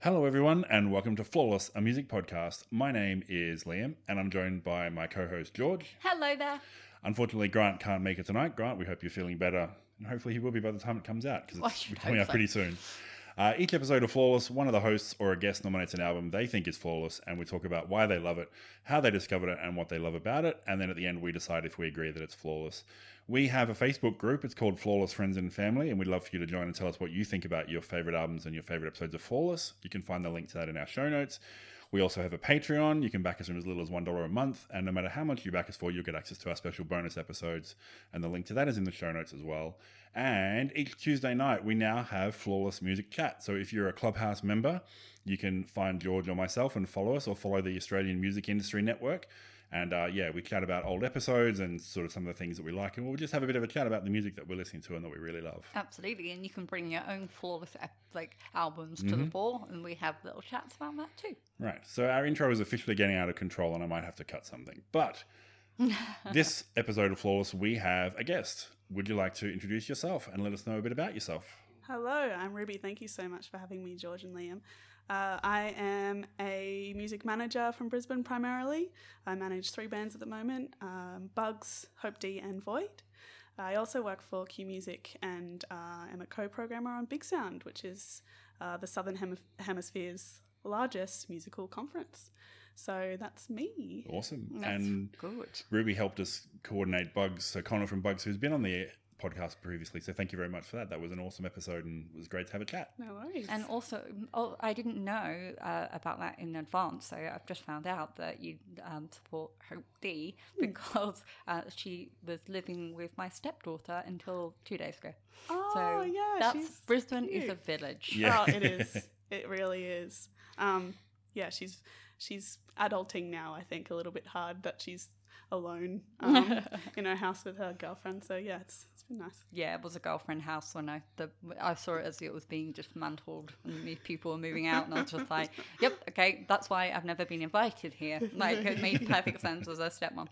Hello, everyone, and welcome to Flawless, a music podcast. My name is Liam, and I'm joined by my co host, George. Hello there. Unfortunately, Grant can't make it tonight. Grant, we hope you're feeling better, and hopefully, he will be by the time it comes out because I it's should coming hope out so. pretty soon. Uh, each episode of Flawless, one of the hosts or a guest nominates an album they think is flawless, and we talk about why they love it, how they discovered it, and what they love about it. And then at the end, we decide if we agree that it's flawless. We have a Facebook group. It's called Flawless Friends and Family, and we'd love for you to join and tell us what you think about your favorite albums and your favorite episodes of Flawless. You can find the link to that in our show notes. We also have a Patreon. You can back us from as little as $1 a month. And no matter how much you back us for, you'll get access to our special bonus episodes. And the link to that is in the show notes as well. And each Tuesday night, we now have Flawless Music Chat. So if you're a Clubhouse member, you can find George or myself and follow us or follow the Australian Music Industry Network. And uh, yeah, we chat about old episodes and sort of some of the things that we like. And we'll just have a bit of a chat about the music that we're listening to and that we really love. Absolutely, and you can bring your own flawless ep- like albums to Mm-hmm. the ball, and we have little chats about that too. Right. So our intro is officially getting out of control, and I might have to cut something. But this episode of Flawless, we have a guest. Would you like to introduce yourself and let us know a bit about yourself? Hello, I'm Ruby. Thank you so much for having me, George and Liam. Uh, I am a music manager from Brisbane primarily. I manage three bands at the moment um, Bugs, Hope D, and Void. I also work for Q Music and uh, am a co programmer on Big Sound, which is uh, the Southern Hem- Hemisphere's largest musical conference. So that's me. Awesome. That's and good. Ruby helped us coordinate Bugs. So Connor from Bugs, who's been on the podcast previously. So thank you very much for that. That was an awesome episode and it was great to have a chat. No worries. And also, oh, I didn't know uh, about that in advance, so I've just found out that you um, support Hope D Hmm. because uh, she was living with my stepdaughter until two days ago. oh, so yeah. that's she's Brisbane is a village. Yeah. Oh, it is. It really is. Um, yeah, she's she's adulting now. I think a little bit hard that she's alone um, in her house with her girlfriend. So yeah, it's it's been nice. Yeah, it was a girlfriend house when I the I saw it as it was being dismantled and people were moving out, and I was just like, "Yep, okay, that's why I've never been invited here." Like it made perfect sense as a stepmom.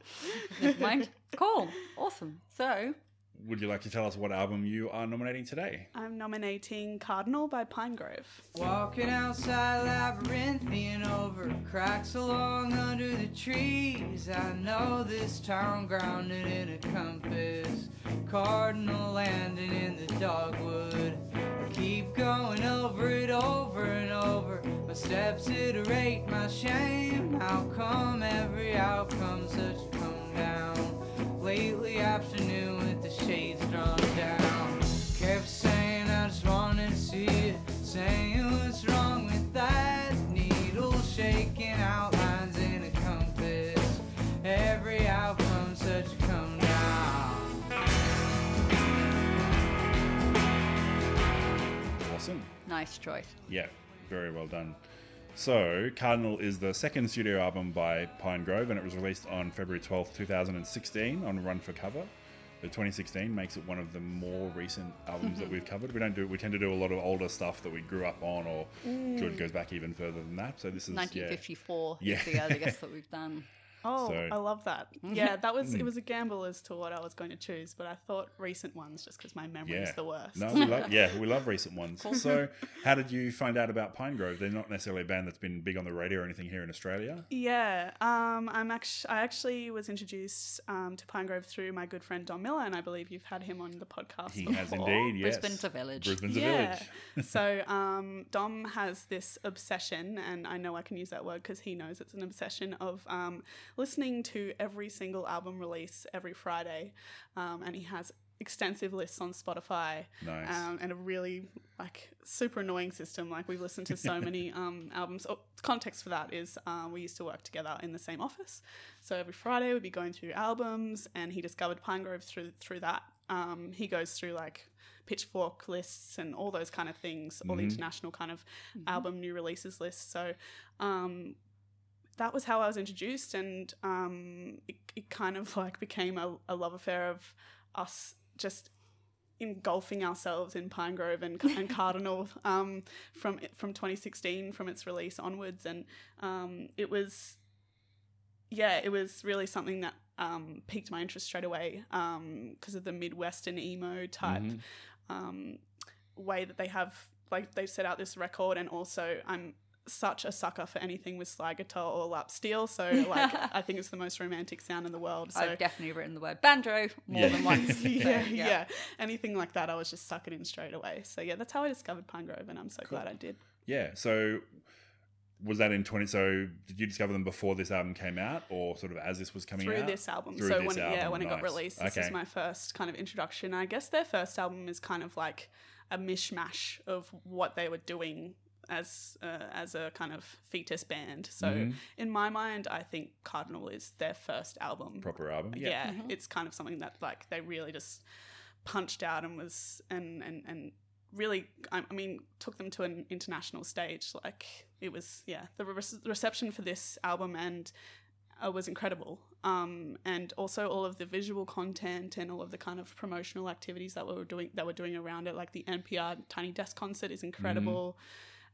Never mind. Cool, awesome. So Would you like to tell us what album you are nominating today? I'm nominating Cardinal by Pinegrove. Walking outside labyrinthian over cracks along under the trees. I know this town grounded in a compass. Cardinal landing in the dogwood. I keep going over it over and over. My steps iterate my shame. How come every outcome's such a come down? Lately afternoon with the shades drawn down. Kept saying I just wanted to see it. Saying what's wrong with that needle shaking outlines in a compass. Every outcome such a come down. Awesome. nice choice. Yeah, very well done. So, Cardinal is the second studio album by Pinegrove, and it was released on February 12th, 2016, on Run for Cover. The 2016 makes it one of the more recent albums that mm-hmm. we've covered. We don't do we tend to do a lot of older stuff that we grew up on, or mm. George goes back even further than that. So this is yeah, 1954 Yeah. is the earliest that we've done. Oh, So- I love that. Yeah, that was it was a gamble as to what I was going to choose, but I thought recent ones just because my memory yeah, is the worst. No, we love yeah, we love recent ones. So, how did you find out about Pinegrove? They're not necessarily a band that's been big on the radio or anything here in Australia. Yeah, um, I'm actually I actually was introduced um, to Pinegrove through my good friend Dom Miller, and I believe you've had him on the podcast. He before. has indeed. Yes, Brisbane's a village. Brisbane's a Yeah. village. so um, Dom has this obsession, and I know I can use that word because he knows it's an obsession of um, listening to every single album release every Friday, um, and he has extensive lists on Spotify Nice. um, and a really like super annoying system. Like we've listened to so many um, albums. Oh, context for that is uh, we used to work together in the same office, so every Friday we'd be going through albums, and he discovered Pinegrove through through that. Um, he goes through like pitchfork lists and all those kind of things, all the international kind of album new releases lists. So um, that was how I was introduced, and um, it, it kind of like became a, a love affair of us just engulfing ourselves in Pinegrove and, and Cardinal um, from from 2016 from its release onwards, and um, it was yeah, it was really something that um, piqued my interest straight away because of the Midwestern emo type Mhm. um, way that they have like they set out this record, and also I'm such a sucker for anything with slide guitar or lap steel. So like I think it's the most romantic sound in the world. So I've definitely written the word banjo more Yeah. than once. So, yeah, yeah, anything like that, I was just sucking in straight away. So yeah, that's how I discovered Pinegrove, and I'm so glad I did. Yeah. So was that in 20 so did you discover them before this album came out or sort of as this was coming through out this album. Through so this when it, yeah, album, when it got released, this Okay. is my first kind of introduction. I guess their first album is kind of like a mishmash of what they were doing as uh, as a kind of fetus band. So Mm-hmm. in my mind, I think Cardinal is their first album. proper album Yeah, it's kind of something that like they really just punched out and was and and and really I, I mean took them to an international stage like it was yeah the re- reception for this album and uh, was incredible um, and also all of the visual content and all of the kind of promotional activities that we were doing that we're doing around it like the npr tiny desk concert is incredible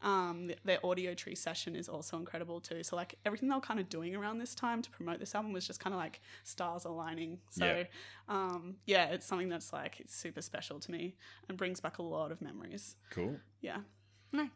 um, th- their audiotree session is also incredible too. So like everything they were kind of doing around this time to promote this album was just kind of like stars aligning. So Yeah. um, yeah, it's something that's like it's super special to me and brings back a lot of memories. cool Yeah. Nice.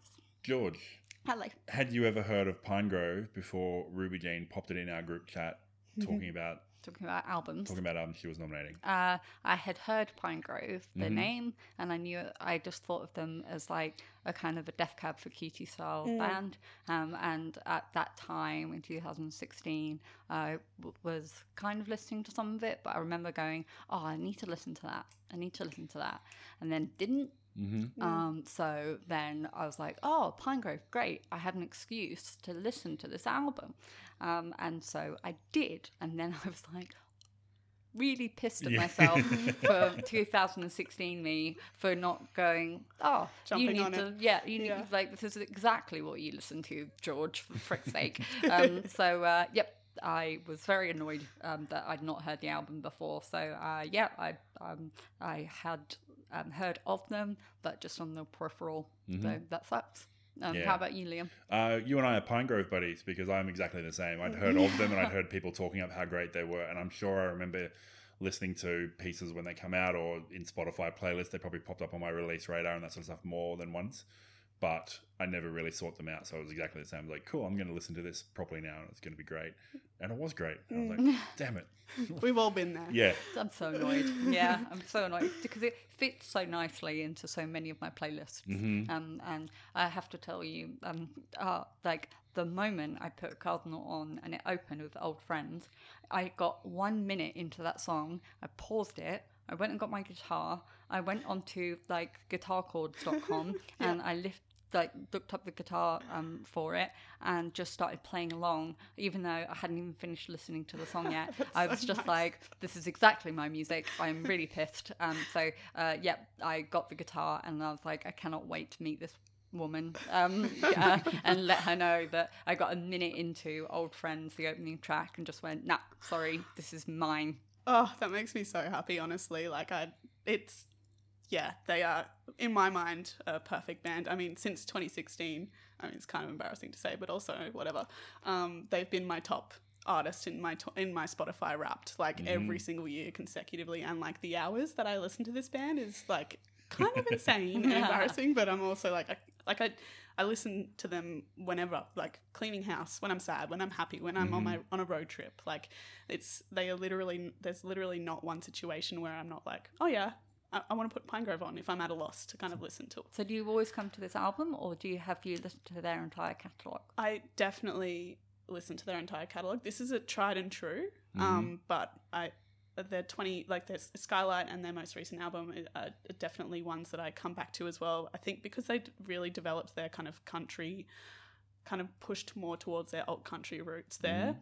george Hello. had you ever heard of pinegrove before ruby jean popped it in our group chat talking about Talking about albums. talking about albums she was nominating Uh, I had heard Pinegrove, the Mm-hmm. name, and I knew I just thought of them as like a kind of a Death Cab for Cutie style band. Um, and at that time in 2016, I w- was kind of listening to some of it, but I remember going, "Oh, I need to listen to that. I need to listen to that," and then didn't. Mm-hmm. Um, so then I was like, "Oh, Pinegrove, great! I had an excuse to listen to this album," um, and so I did. And then I was like, really pissed at Yeah. myself for 2016 me for not going oh Jumping you need on to it. yeah you need Yeah. like this is exactly what you listen to george for frick's sake um, so uh, yep I was very annoyed um, that I'd not heard the album before. So uh, yeah, I um, I had um, heard of them, but just on the peripheral. So that sucks. Um, Yeah. How about you, Liam? Uh, you and I are Pinegrove buddies because I'm exactly the same. I'd heard of them and I'd heard people talking up how great they were, and I'm sure I remember listening to pieces when they come out or in Spotify playlists. They probably popped up on my release radar and that sort of stuff more than once, but I never really sought them out. So it was exactly the same. I was like, cool, I'm going to listen to this properly now, and it's going to be great. And it was great. And I was like, damn it, We've all been there. yeah, I'm so annoyed. yeah, I'm so annoyed because it fits so nicely into so many of my playlists. Um, and I have to tell you, um, uh, like the moment I put Cardinal on and it opened with old friends, I got one minute into that song. I paused it. I went and got my guitar. I went onto like guitarchords.com and I lift like looked up the guitar um, for it and just started playing along, even though I hadn't even finished listening to the song yet. I was just like, "This is exactly my music." I'm really pissed. Um, so uh, yeah, I got the guitar and I was like, "I cannot wait to meet this." woman um, uh, and let her know that I got a minute into Old Friends, the opening track, and just went, nah, sorry, this is mine. Oh, that makes me so happy, honestly. Like I it's yeah, they are in my mind a perfect band. I mean, since 2016, I mean it's kind of embarrassing to say, but also whatever. Um, they've been my top artist in my to- in my Spotify Wrapped like every single year consecutively, and like the hours that I listen to this band is like kind of insane and embarrassing. But I'm also like I, like I. I listen to them whenever, like cleaning house, when I'm sad, when I'm happy, when I'm on my on a road trip. Like, it's they are literally there's literally not one situation where I'm not like, oh yeah, I, I want to put Pinegrove on if I'm at a loss to kind of listen to. it. So do you always come to this album, or do you have you listened to their entire catalogue? I definitely listen to their entire catalog. This is a tried and true, um, but I their twenty like their Skylight and their most recent album are definitely ones that I come back to as well. I think because they really developed their kind of country, kind of pushed more towards their alt country roots there.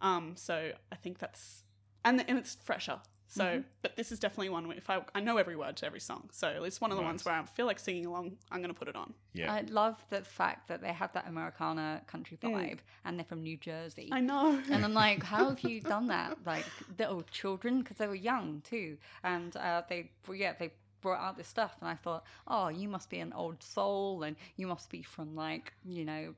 Um, so I think that's and and it's fresher. So, but this is definitely one where if I I know every word to every song, so it's one of the ones where I feel like singing along. I'm going to put it on. yeah. I love the fact that they have that Americana country vibe, and they're from New Jersey. I know. and I'm like, how have you done that? Like little children, because they were young too, and uh, they, yeah, they brought out this stuff, and I thought, oh, you must be an old soul, and you must be from like, you know,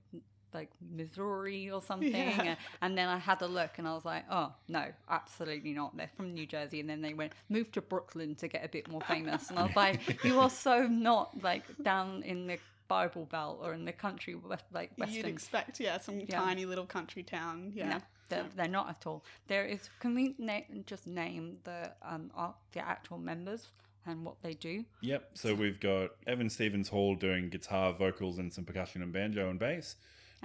like Missouri or something. Yeah. And, and then I had a look, and I was like, oh no, absolutely not. They're from New Jersey, and then they went moved to Brooklyn to get a bit more famous, and I was like, you are so not like down in the Bible Belt or in the country west, like Western. You'd expect, yeah, some Yeah. tiny little country town. Yeah. No, they're, they're not at all. There is. Can we na- just name the um ar- the actual members and what they do? Yep. So we've got Evan Stevens Hall doing guitar, vocals, and some percussion and banjo and bass.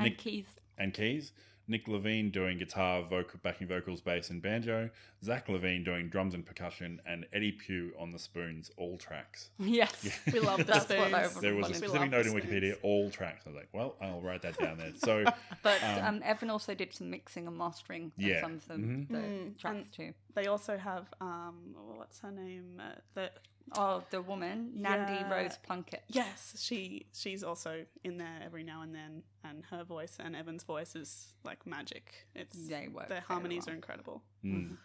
And Nick Keith. and keys. Nick Levine doing guitar, vocal, backing vocals, bass, and banjo. Zach Levine doing drums and percussion, and Eddie Pugh on the spoons, all tracks. Yes. We love the That's what spoons. There was a We specific note in Wikipedia, all tracks. I was like, well, I'll write that down there. So But um, Evan also did some mixing and mastering of Yeah. some of the, Mhm. the Mm, tracks and- too. They also have um, what's her name? Uh, the Oh, the woman, Nandi Yeah. Rose Plunkett. yes, she she's also in there every now and then, and her voice and Evan's voice is like magic. It's They work their harmonies well. are incredible. mm.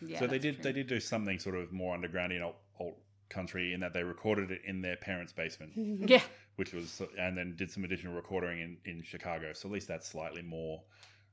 Yeah, so they did true. they did do something sort of more underground in alt, alt country in that they recorded it in their parents' basement, Yeah, which was and then did some additional recording in in Chicago. So at least that's slightly more,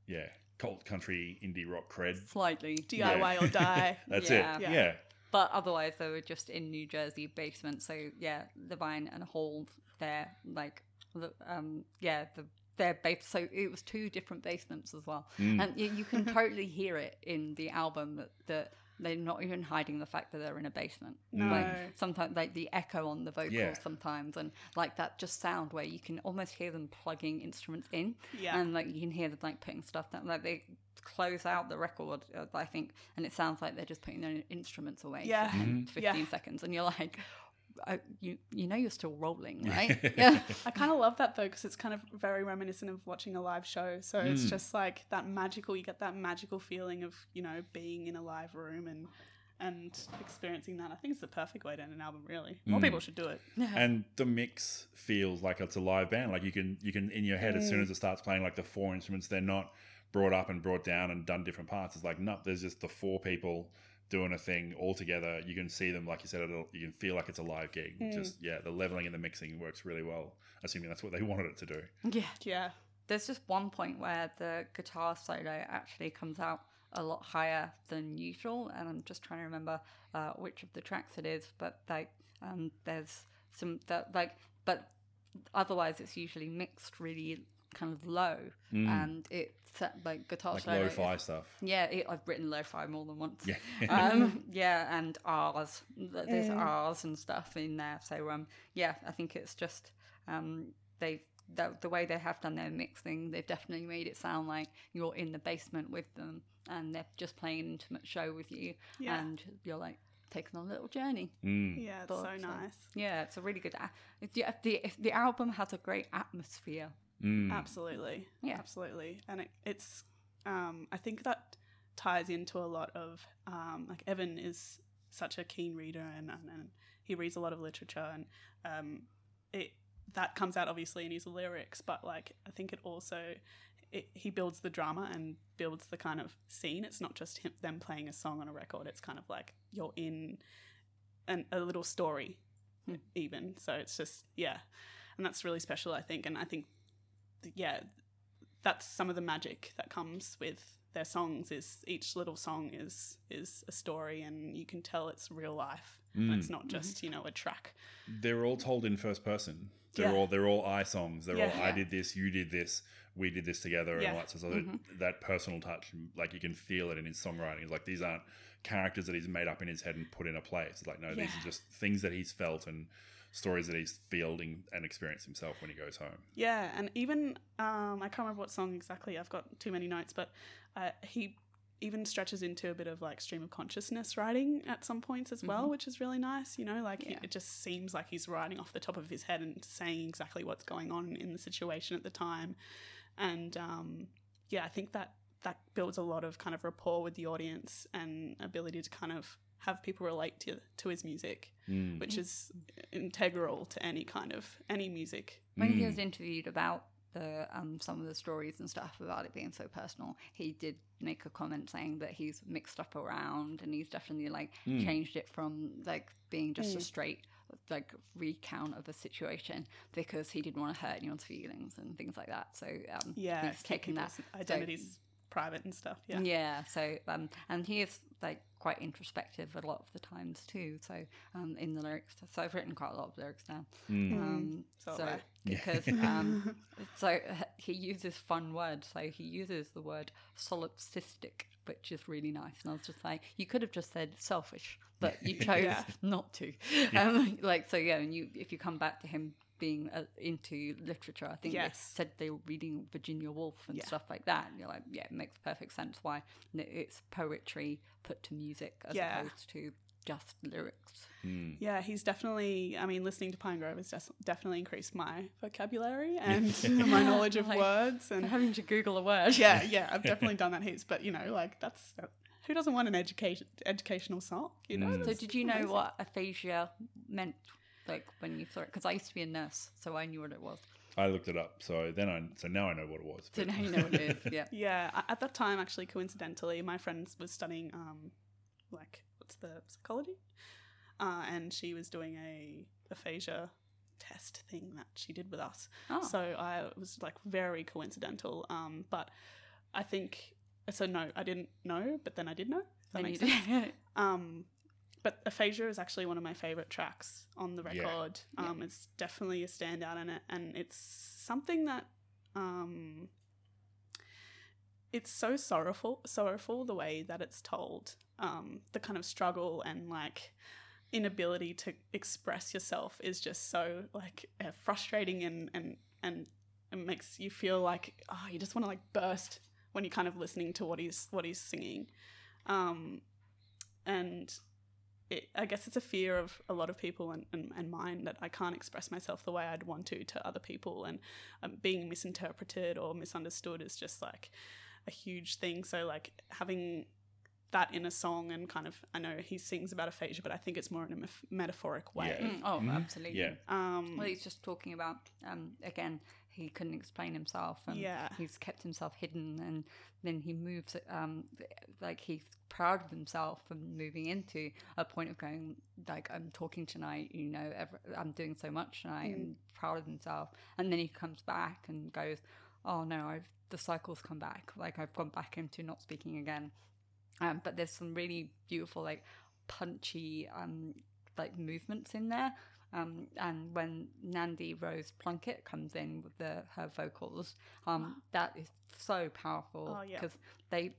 yeah, cult country indie rock cred. slightly. DIY or die. That's Yeah. it. Yeah. Yeah. But otherwise, they were just in New Jersey basement. So yeah, Levine and Hall there, like, the- um, yeah, the their base. So it was two different basements as well, Mm. and you, you can totally hear it in the album that, that they're not even hiding the fact that they're in a basement. No. Like sometimes, like the echo on the vocals Yeah. sometimes, and like that just sound where you can almost hear them plugging instruments in, Yeah. and like you can hear them like putting stuff down. Like they close out the record, uh, I think, and it sounds like they're just putting their instruments away Yeah. for Mm-hmm. 15 Yeah. seconds, and you're like, uh, you you know you're still rolling, right? yeah. I kind of love that though because it's kind of very reminiscent of watching a live show. So Mm. it's just like that magical. You get that magical feeling of you know being in a live room and and experiencing that. I think it's the perfect way to end an album. Really, more Mm. people should do it. Yeah. and the mix feels like it's a live band. Like you can you can in your head as soon as it starts playing, like the four instruments, they're not brought up and brought down and done different parts. It's like no, there's just the four people doing a thing all together. You can see them, like you said, it'll, you can feel like it's a live gig. Just yeah, the leveling and the mixing works really well. Assuming that's what they wanted it to do. yeah. Yeah, There's just one point where the guitar solo actually comes out a lot higher than usual, and I'm just trying to remember uh, which of the tracks it is. But like, um, there's some that like, but otherwise it's usually mixed really kind of low, and it's like guitar Like solo. lo-fi stuff. Yeah, it, I've written lo-fi more than once. Yeah. um, yeah, and R's. Th- There's R's and stuff in there. So um, yeah, I think it's just um, they the, the way they have done their mixing, they've definitely made it sound like you're in the basement with them, and they're just playing an intimate show with you, Yeah. and you're like taking on a little journey. Mm. yeah, it's But, so uh, nice. Yeah, it's a really good. A- it's- yeah, the the album has a great atmosphere. Mm. Absolutely. Yeah. Absolutely. And it, it's, um, I think that ties into a lot of, um, like, Evan is such a keen reader and, and, and he reads a lot of literature and um, it that comes out obviously in his lyrics, but, like, I think it also, it, he builds the drama and builds the kind of scene. It's not just him, them playing a song on a record, it's kind of like you're in an, a little story, Hmm. even. So it's just, yeah. And that's really special, I think. And I think yeah, that's some of the magic that comes with their songs. Is each little song is is a story, and you can tell it's real life. Mm. It's not just you know a track. They're all told in first person. They're Yeah. all they're all I songs. They're all Yeah. I did this, you did this, we did this together, Yeah. and all that. So, so that, that personal touch, like you can feel it in his songwriting. It's like these aren't characters that he's made up in his head and put in a place. It's like no, these are just things that he's felt and stories that he's feeling and experienced himself when he goes home. Yeah, and even um, I can't remember what song exactly. I've got too many notes, but uh, he even stretches into a bit of like stream of consciousness writing at some points as well, which is really nice. You know, like Yeah. it just seems like he's writing off the top of his head and saying exactly what's going on in the situation at the time. And um, yeah, I think that that builds a lot of kind of rapport with the audience and ability to kind of have people relate to to his music, Mm. which is integral to any kind of any music. When he Mm. was interviewed about the um, some of the stories and stuff about it being so personal, he did make a comment saying that he's mixed up around and he's definitely like Mm. changed it from like being just a straight like recount of a situation because he didn't want to hurt anyone's feelings and things like that. So um, Yeah, he's keep taken that people's identities private and stuff. Yeah. Yeah. So, um, and he is like quite introspective a lot of the times too. So, um, in the lyrics, so I've written quite a lot of lyrics now. Um, So so, because um, so uh, he uses fun words. So he uses the word solipsistic, which is really nice. And I was just like, you could have just said selfish, but you chose Yeah. not to. Um, like so, yeah. And you, if you come back to him being uh, into literature, I think Yes. they said they were reading Virginia Woolf and Yeah. stuff like that. And you're like, yeah, it makes perfect sense why it's poetry put to music as Yeah. opposed to just lyrics. Yeah, he's definitely. I mean, listening to Pinegrove has des- definitely increased my vocabulary and my knowledge of Like- words. And Having to Google a word. yeah, yeah, I've definitely done that heaps. But you know, like that's who doesn't want an education educational song? You know. So did you know amazing. what aphasia meant? Like when you saw it, because I used to be a nurse, so I knew what it was. I looked it up, so then I so now I know what it was. So now you know what it is. Yeah. Yeah, at that time, actually, coincidentally, my friend was studying, um, like, what's the psychology? Uh, and she was doing a aphasia test thing that she did with us. Oh. So I it was like very coincidental. Um, but I think so. No, I didn't know, but then I did know. If that Then makes sense. Um, but aphasia is actually one of my favorite tracks on the Yeah. record. Um, It's definitely a standout in it, and it's something that um, it's so sorrowful, sorrowful the way that it's told. Um, the kind of struggle and like inability to express yourself is just so like uh, frustrating and and and it makes you feel like oh you just want to like burst when you're kind of listening to what he's what he's singing um and it, I guess it's a fear of a lot of people and, and, and mine that I can't express myself the way I'd want to to other people, and um, being misinterpreted or misunderstood is just like a huge thing. So like having that in a song and kind of I know he sings about aphasia, but I think it's more in a mef- metaphoric way. Yeah. Mm, oh, Mhm. absolutely. Yeah. Um, Well, he's just talking about um, again. He couldn't explain himself, and Yeah. he's kept himself hidden, and then he moves. Um, like he's proud of himself and moving into a point of going like I'm talking tonight. You know, ever, I'm doing so much tonight, and proud of himself. And then he comes back and goes, "Oh no, I've the cycle's come back. Like I've gone back into not speaking again." Um, but there's some really beautiful, like punchy, um, like movements in there. Um, and when Nandi Rose Plunkett comes in with the her vocals, um, that is so powerful Oh, yeah. because they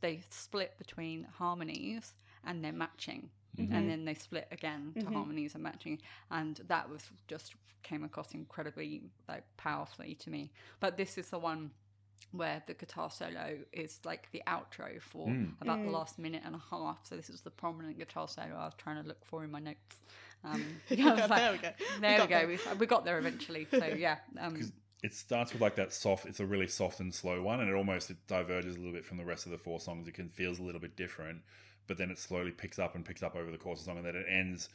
they split between harmonies and they're matching. Mm-hmm. And then they split again to harmonies and matching, and that was just came across incredibly like powerfully to me. But this is the one where the guitar solo is like the outro for about Mm. the last minute and a half. So this is the prominent guitar solo I was trying to look for in my notes. Um, Yeah, I was there we go. We There we, got go. there. We, we got there eventually. So yeah, um, it starts with like that soft it's a really soft and slow one and it almost it diverges a little bit from the rest of the four songs it can feels a little bit different but then it slowly picks up and picks up over the course of the song and then it ends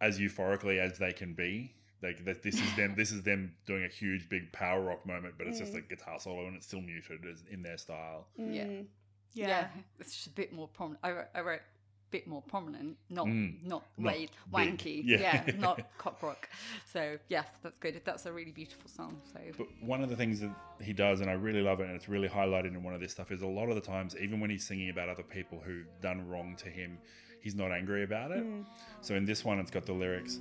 as euphorically as they can be like that this is them this is them doing a huge big power rock moment but it's just a guitar solo and it's still muted in their style yeah. Mm, yeah, yeah. it's just a bit more prominent. I wrote, I wrote bit more prominent, not Mm. not, Not way wanky. Yeah. Yeah. not cock rock. So yes, that's good. That's a really beautiful song. So But one of the things that he does, and I really love it, and it's really highlighted in one of this stuff, is a lot of the times, even when he's singing about other people who've done wrong to him, he's not angry about it. So in this one, it's got the lyrics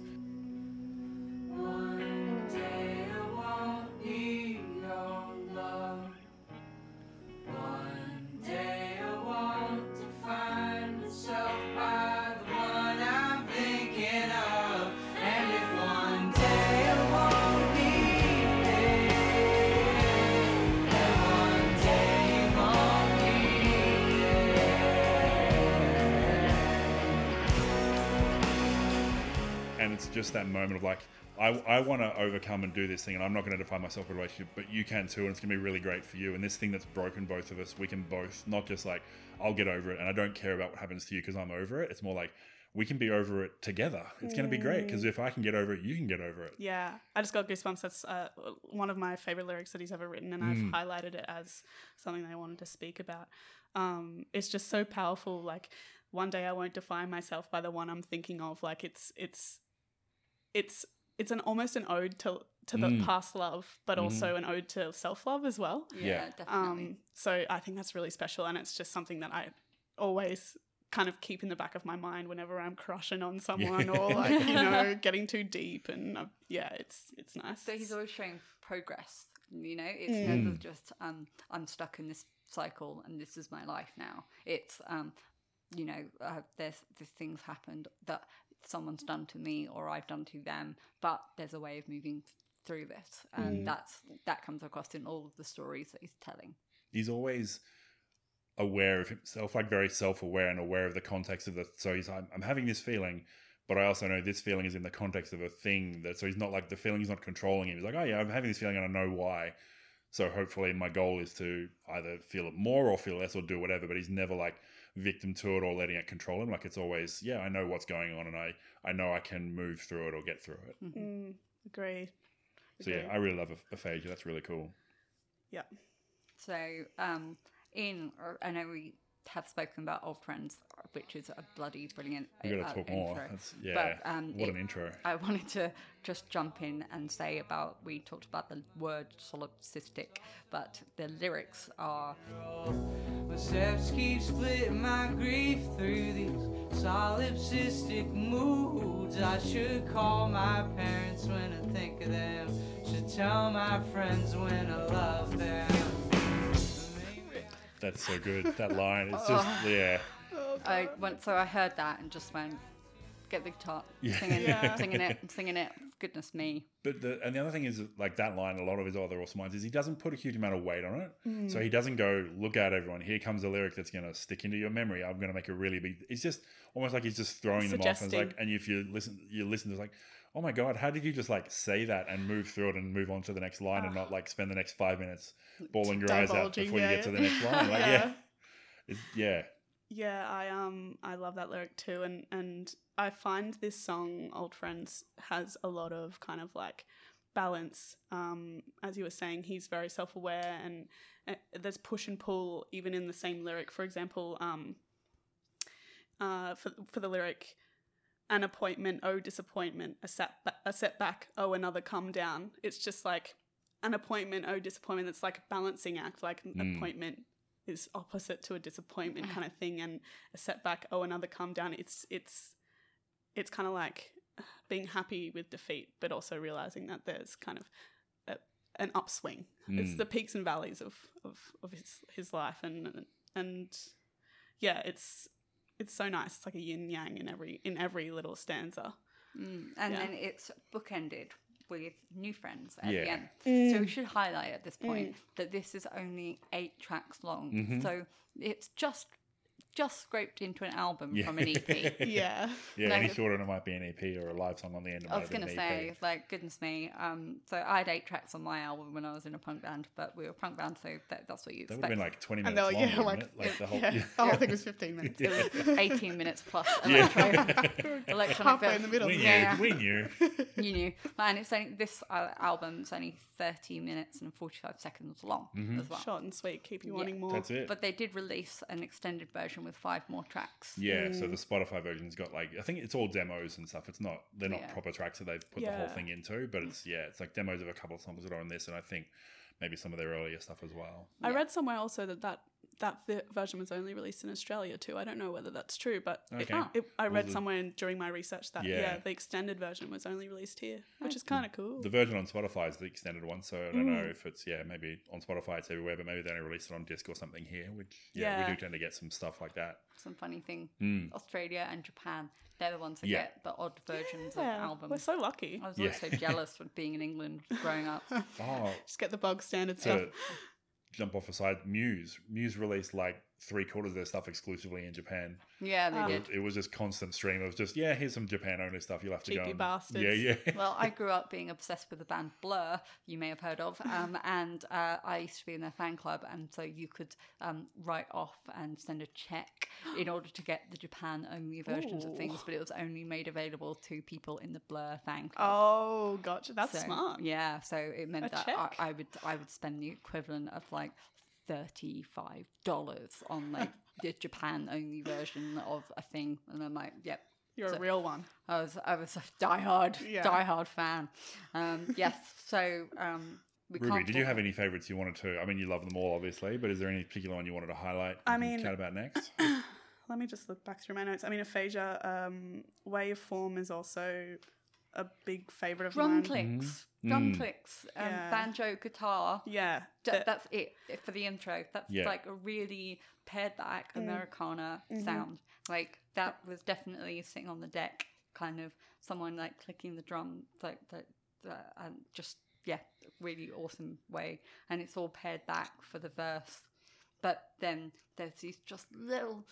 And if one I'm thinking of and one day I won't need it, one day you won't be and it's just that moment of like I, I want to overcome and do this thing and i'm not going to define myself with a relationship but you can too and it's going to be really great for you and this thing that's broken both of us we can both not just like i'll get over it and i don't care about what happens to you because i'm over it it's more like we can be over it together it's going to be great because if i can get over it you can get over it Yeah, I just got goosebumps. That's uh, one of my favorite lyrics that he's ever written, and I've highlighted it as something that I wanted to speak about. Um, it's just so powerful. Like one day I won't define myself by the one I'm thinking of. Like it's it's it's it's an almost an ode to to the past love, but also an ode to self love as well. Yeah, Yeah. definitely. Um, so I think that's really special, and it's just something that I always kind of keep in the back of my mind whenever I'm crushing on someone or like you know getting too deep. And uh, yeah, it's it's nice. So he's always showing progress. You know, it's Mm. never just um, I'm stuck in this cycle and this is my life now. It's um, you know, uh, there's this things happened that someone's done to me or I've done to them, but there's a way of moving through this, and Mm. that's that comes across in all of the stories that he's telling. he's always aware of himself, like very self aware and aware of the context of the. So he's, I'm, I'm having this feeling, but I also know this feeling is in the context of a thing that. So he's not like the feeling is not controlling him. He's like, oh yeah, I'm having this feeling and I know why. So hopefully, my goal is to either feel it more or feel less or do whatever. But he's never like victim to it or letting it control him. Like it's always, yeah, I know what's going on and I I know I can move through it or get through it. Mm, agreed. So yeah, I really love aphasia. That's really cool. yeah. So, um, in I know we have spoken about old friends, which is a bloody brilliant. We got uh, to talk more. intro. That's, yeah, But, um, what it- an intro. I wanted to just jump in and say about we talked about the word solipsistic, but the lyrics are My steps keep splitting my grief through these solipsistic moods. I should call my parents when I think of them. Should tell my friends when I love them. That's so good. That line. It's just yeah. I went so I heard that and just went get the guitar, Yeah. singing, Yeah. singing it, singing it. Goodness me. But the and the other thing is like that line. A lot of his other awesome lines is he doesn't put a huge amount of weight on it. Mm. So he doesn't go look out everyone. Here comes a lyric that's gonna stick into your memory. I'm gonna make a really big. It's just almost like he's just throwing them off. And it's like, and if you listen, you listen. It's like, oh my god, how did you just like say that and move through it and move on to the next line and not like spend the next five minutes bawling your eyes out before you get to the next line? Like, yeah, Yeah. Yeah. Yeah, I um I love that lyric too, and and I find this song "Old Friends" has a lot of kind of like balance. Um, as you were saying, he's very self aware, and uh, there's push and pull even in the same lyric. For example, um, uh, for for the lyric, "An appointment, oh disappointment, a set a setback, oh another come down." It's just like an appointment, oh disappointment. It's like a balancing act, like an Mm. appointment is opposite to a disappointment kind of thing and a setback oh another come down it's it's it's kind of like being happy with defeat but also realizing that there's kind of a, an upswing it's Mm. the peaks and valleys of of, of his his life and and yeah it's it's so nice it's like a yin yang in every in every little stanza Mm, and Yeah. then it's bookended with new friends at Yeah. the end. Mm. So we should highlight at this point that this is only eight tracks long. Mm-hmm. So it's just just scraped into an album Yeah. from an EP. yeah Yeah, No, any but- shorter and it might be an EP or a live song on the end. Of it I was gonna have been say, like, goodness me. Um, so I had eight tracks on my album when I was in a punk band, but we were a punk band, so that, that's what you expect. That would have been like 20 minutes they're long, yeah wouldn't like, it? Like the whole. yeah. Yeah. i think it was 15 minutes it was 18 minutes plus Yeah. electronic, electronic halfway in the middle We knew. Yeah. We knew. you knew. And it's only this uh, album's only 30 minutes and 45 seconds long as well. short and sweet keep you Yeah. wanting more That's it. But they did release an extended version with five more tracks. Yeah, so Mm. the Spotify version's got like I think it's all demos and stuff. It's not they're not Yeah. proper tracks that they've put the whole thing into, but it's yeah, it's like demos of a couple of songs that are on this, and I think maybe some of their earlier stuff as well. I Yeah. read somewhere also that that that vi- version was only released in Australia too. I don't know whether that's true, but it, Okay. it, I read the- somewhere in, during my research that yeah. Yeah. the extended version was only released here, which is kind of cool. The version on Spotify is the extended one, so I don't know Mm. if it's yeah maybe on Spotify it's everywhere, but maybe they only released it on disc or something here. Which yeah, Yeah. we do tend to get some stuff like that. Some funny thing. Mm. Australia and Japan, they're the ones that Yeah. get the odd versions yeah, of albums. we're so lucky. I was Yeah. always so jealous with being in England growing up. Oh, Just get the bog standard stuff. Jump off a side, Muse. Muse released like three quarters of their stuff exclusively in Japan. Yeah, they Um, did. It was just constant stream of just yeah, here's some Japan only stuff. You'll have to go. Cheeky and- bastards. Yeah, yeah. Well, I grew up being obsessed with the band Blur, you may have heard of, um, and uh, I used to be in their fan club, and so you could um, write off and send a check in order to get the Japan only versions of things, but it was only made available to people in the Blur fan club. Oh, gotcha. That's So, smart. Yeah, so it meant A that. I, I would I would spend the equivalent of like thirty five dollars on like the Japan only version of a thing, and I'm like, yep, You're So- a real one. I was I was a diehard Yeah. diehard fan. Um, yes, so um, we Ruby, did you have any favorites you wanted to? I mean, you love them all, obviously, but is there any particular one you wanted to highlight? I and mean- chat about next. Let me just look back through my notes. I mean, aphasia, um, waveform is also a big favorite of drum mine. clicks, Mhm. Drum Mm. clicks, um, Yeah. banjo, guitar. Yeah, D- the- that's it for the intro. That's Yeah. like a really pared back Mm. Americana Mhm. sound. Like that was definitely sitting on the deck, kind of someone like clicking the drum, like that, that and just yeah, really awesome way. And it's all pared back for the verse, but then there's these just little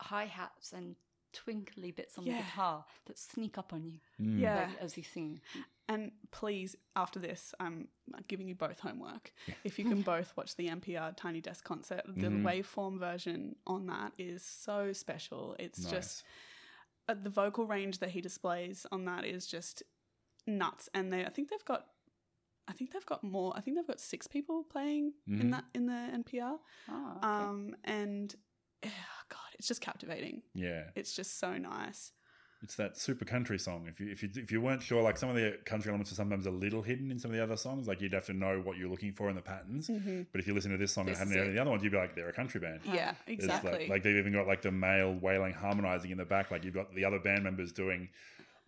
hi hats and twinkly bits on the guitar that sneak up on you Mm. yeah. as you sing. And please, after this, I'm giving you both homework. If you can both watch the NPR Tiny Desk concert, the Mhm. waveform version on that is so special. It's Nice. just uh, the vocal range that he displays on that is just nuts. And they, I think they've got, I think they've got more. I think they've got six people playing Mhm. in that in the NPR. Oh, okay. Um, and eh, God, it's just captivating. Yeah. It's just so nice. It's that super country song. If you if you if you weren't sure, like some of the country elements are sometimes a little hidden in some of the other songs. Like you'd have to know what you're looking for in the patterns. Mm-hmm. But if you listen to this song This and hadn't the other ones, you'd be like, they're a country band. Yeah, There's exactly. Like, like they've even got like the male wailing harmonizing in the back. Like you've got the other band members doing.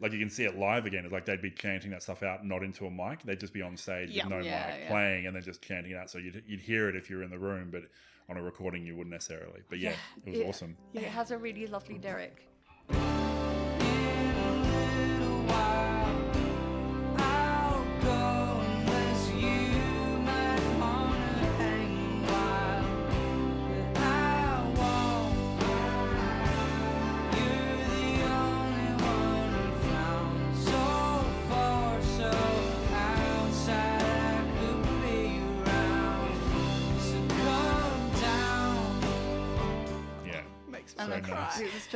Like you can see it live again. It's like they'd be chanting that stuff out, not into a mic. They'd just be on stage Yeah. with no Yeah, mic yeah. playing, and then just chanting it out. So you'd you'd hear it if you were in the room, but on a recording you wouldn't necessarily. But yeah, it was Yeah. awesome. It has a really lovely lyric.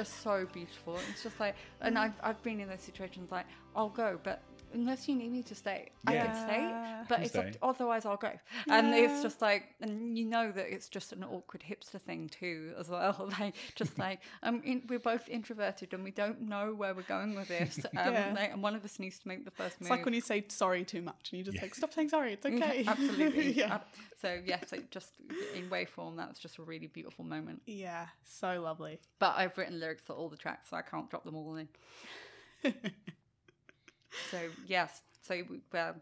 Just so beautiful. It's just like, and mm-hmm. I've, I've been in those situations like, I'll go, but unless you need me to stay, I Yeah. can stay, but it's up stay. to- otherwise I'll go. And it's just like, and you know that it's just an awkward hipster thing too, as well. Like, just like, um, in, we're both introverted and we don't know where we're going with this. Um, Yeah. like, and one of us needs to make the first move. It's move. like when you say sorry too much and you just Yeah. like stop saying sorry. It's Yeah, okay. Absolutely. yeah. Ab- So yes, it just in waveform, that's just a really beautiful moment. yeah. So lovely. But I've written lyrics for all the tracks, so I can't drop them all in. So yes, so we- um,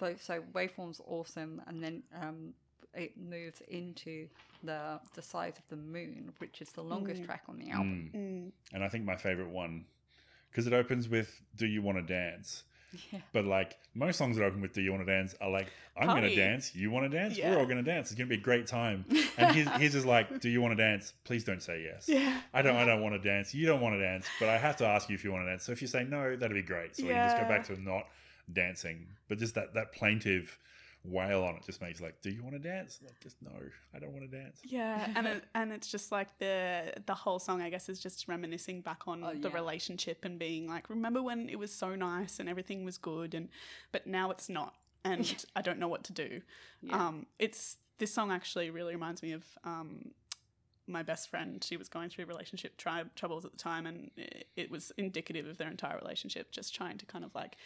so, so waveform's awesome, and then um, it moves into the the size of the moon, which is the longest track on the album. Mm. Mm. And I think my favorite one, because it opens with "Do you want to dance?" Yeah. But like most songs that open with "Do you want to dance?" are like, "I'm going to dance. You want to dance? Yeah. We're all going to dance. It's going to be a great time." And his, his is like, "Do you want to dance? Please don't say yes. Yeah. I don't. I don't want to dance. You don't want to dance, but I have to ask you if you want to dance. So if you say no, that'd be great. So we can just go back to not dancing. But just that that plaintive wail on it just makes like, "Do you want to dance?" Like, just no, I don't want to dance. Yeah, and it, and it's just like the the whole song, I guess, is just reminiscing back on Oh, the yeah. relationship and being like, remember when it was so nice and everything was good, and but now it's not, and I don't know what to do. Yeah. Um, it's this song actually really reminds me of um, my best friend. She was going through relationship tri- troubles at the time, and it, it was indicative of their entire relationship. Just trying to kind of like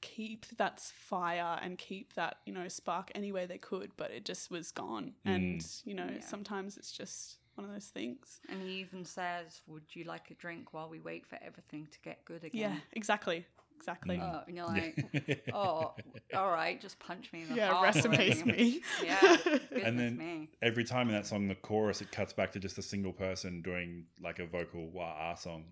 keep that fire and keep that you know spark any way they could, but it just was gone. Mm. And you know, Yeah. sometimes it's just one of those things. And he even says, "Would you like a drink while we wait for everything to get good again?" Yeah, exactly, exactly. Oh, and you're like, oh, all right, just punch me in the yeah, heart rest in peace, me. Yeah, and then me. every time in that song, the chorus, it cuts back to just a single person doing like a vocal wah ah song,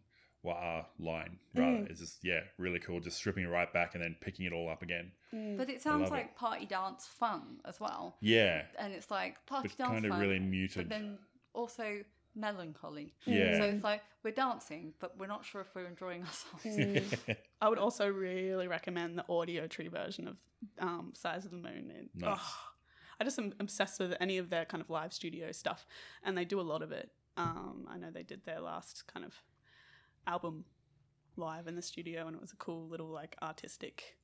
wah ah line. Rather, Mm. it's just yeah, really cool. Just stripping it right back and then picking it all up again. But it sounds love it. like party dance fun as well. Yeah, And it's like party But dance kind of fun, really but muted. then also melancholy. Yeah. So it's like we're dancing, but we're not sure if we're enjoying ourselves. Mm. I would also really recommend the audiotree version of um, Size of the Moon. It- Nice. oh, I just am obsessed with any of their kind of live studio stuff, and they do a lot of it. Um, I know they did their last kind of album live in the studio, and it was a cool little like artistic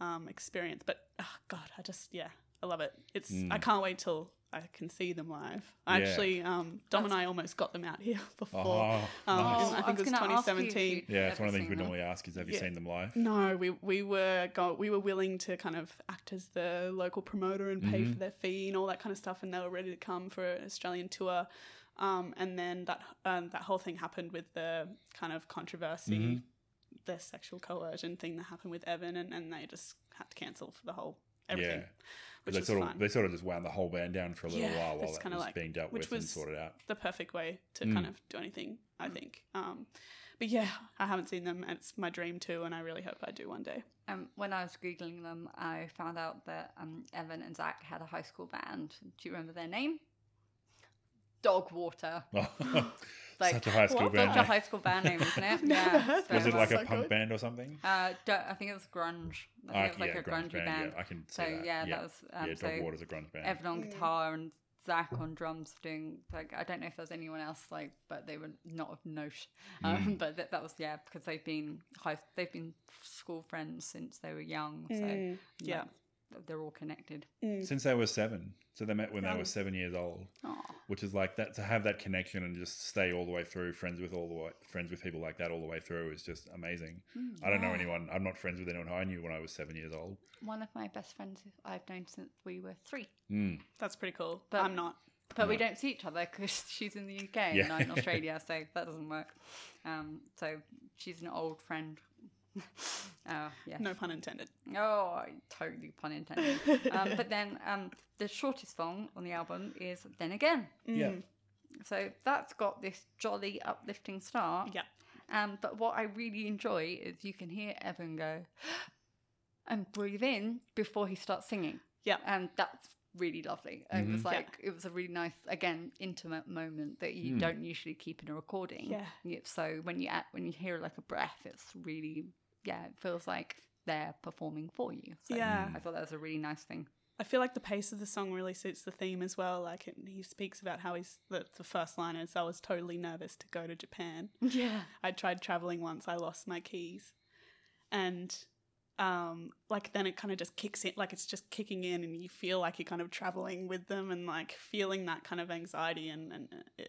um, experience. But oh, God, I just yeah, I love it. It's Mm. I can't wait till I can see them live. I Yeah. Actually, um, Dom and I almost got them out here before. Oh, um, nice. in- I I think was it was gonna ask you if 2017. you'd yeah, it's one of the things we them. normally ask is have you Yeah. seen them live? No, we we were go we were willing to kind of act as the local promoter and pay Mhm. for their fee and all that kind of stuff, and they were ready to come for an Australian tour. Um, and then that um, that whole thing happened with the kind of controversy, Mhm. the sexual coercion thing that happened with Evan, and, and they just had to cancel for the whole everything, Yeah. Which they was sort fun. of they sort of just wound the whole band down for a little Yeah, while while it's that was like- being dealt which with and sorted out. the perfect way to Mm. kind of do anything, I think. Um, but yeah, I haven't seen them. and It's my dream too, and I really hope I do one day. Um, when I was googling them, I found out that um, Evan and Zach had a high school band. Do you remember their name? Dogwater. Like, Such a high school what? band. Such a name. high school band name, isn't it? Never heard so- Was it like so a punk good. band or something? Uh, I think it was grunge. I think Ah, it was like yeah, a grungy band. Yeah, I can see So that. yeah, that was um, yeah, so Dogwater's a grunge band. Evan on Mm. guitar and Zack on drums doing like I don't know if there's anyone else like, but they were not of note. Um, Mm. but that, that was yeah because they've been high, they've been school friends since they were young. So Mm, yeah. Like, they're all connected. Since they were seven, so they met when they Oh. were seven years old, Aw. which is like that to have that connection and just stay all the way through, friends with all the way, friends with people like that all the way through is just amazing. Mm, I don't know anyone. I'm not friends with anyone who I knew when I was seven years old. One of my best friends I've known since we were three. Mm. That's pretty cool. But- I'm not. But we don't see each other because she's in the UK and I'm in Australia, so that doesn't work. Um, so she's an old friend. uh, yeah. No pun intended. Oh, totally pun intended. um, but then um, the shortest song on the album is "Then Again." Yeah. Mm, So that's got this jolly, uplifting start. Yeah. Um, but what I really enjoy is you can hear Evan go and breathe in before he starts singing. Yeah. And that's really lovely. It was Mhm. Yeah. like, it was a really nice, again, intimate moment that you Mm. don't usually keep in a recording. Yeah. Yeah, So when you act, when you hear like a breath, it's really, yeah, it feels like they're performing for you. So Yeah. I thought that was a really nice thing. I feel like the pace of the song really suits the theme as well. Like it, he speaks about how he's the, the first line is, "I was totally nervous to go to Japan. Yeah. I tried traveling once. I lost my keys, and um, like then it kind of just kicks in, like it's just kicking in, and you feel like you're kind of traveling with them, and like feeling that kind of anxiety and and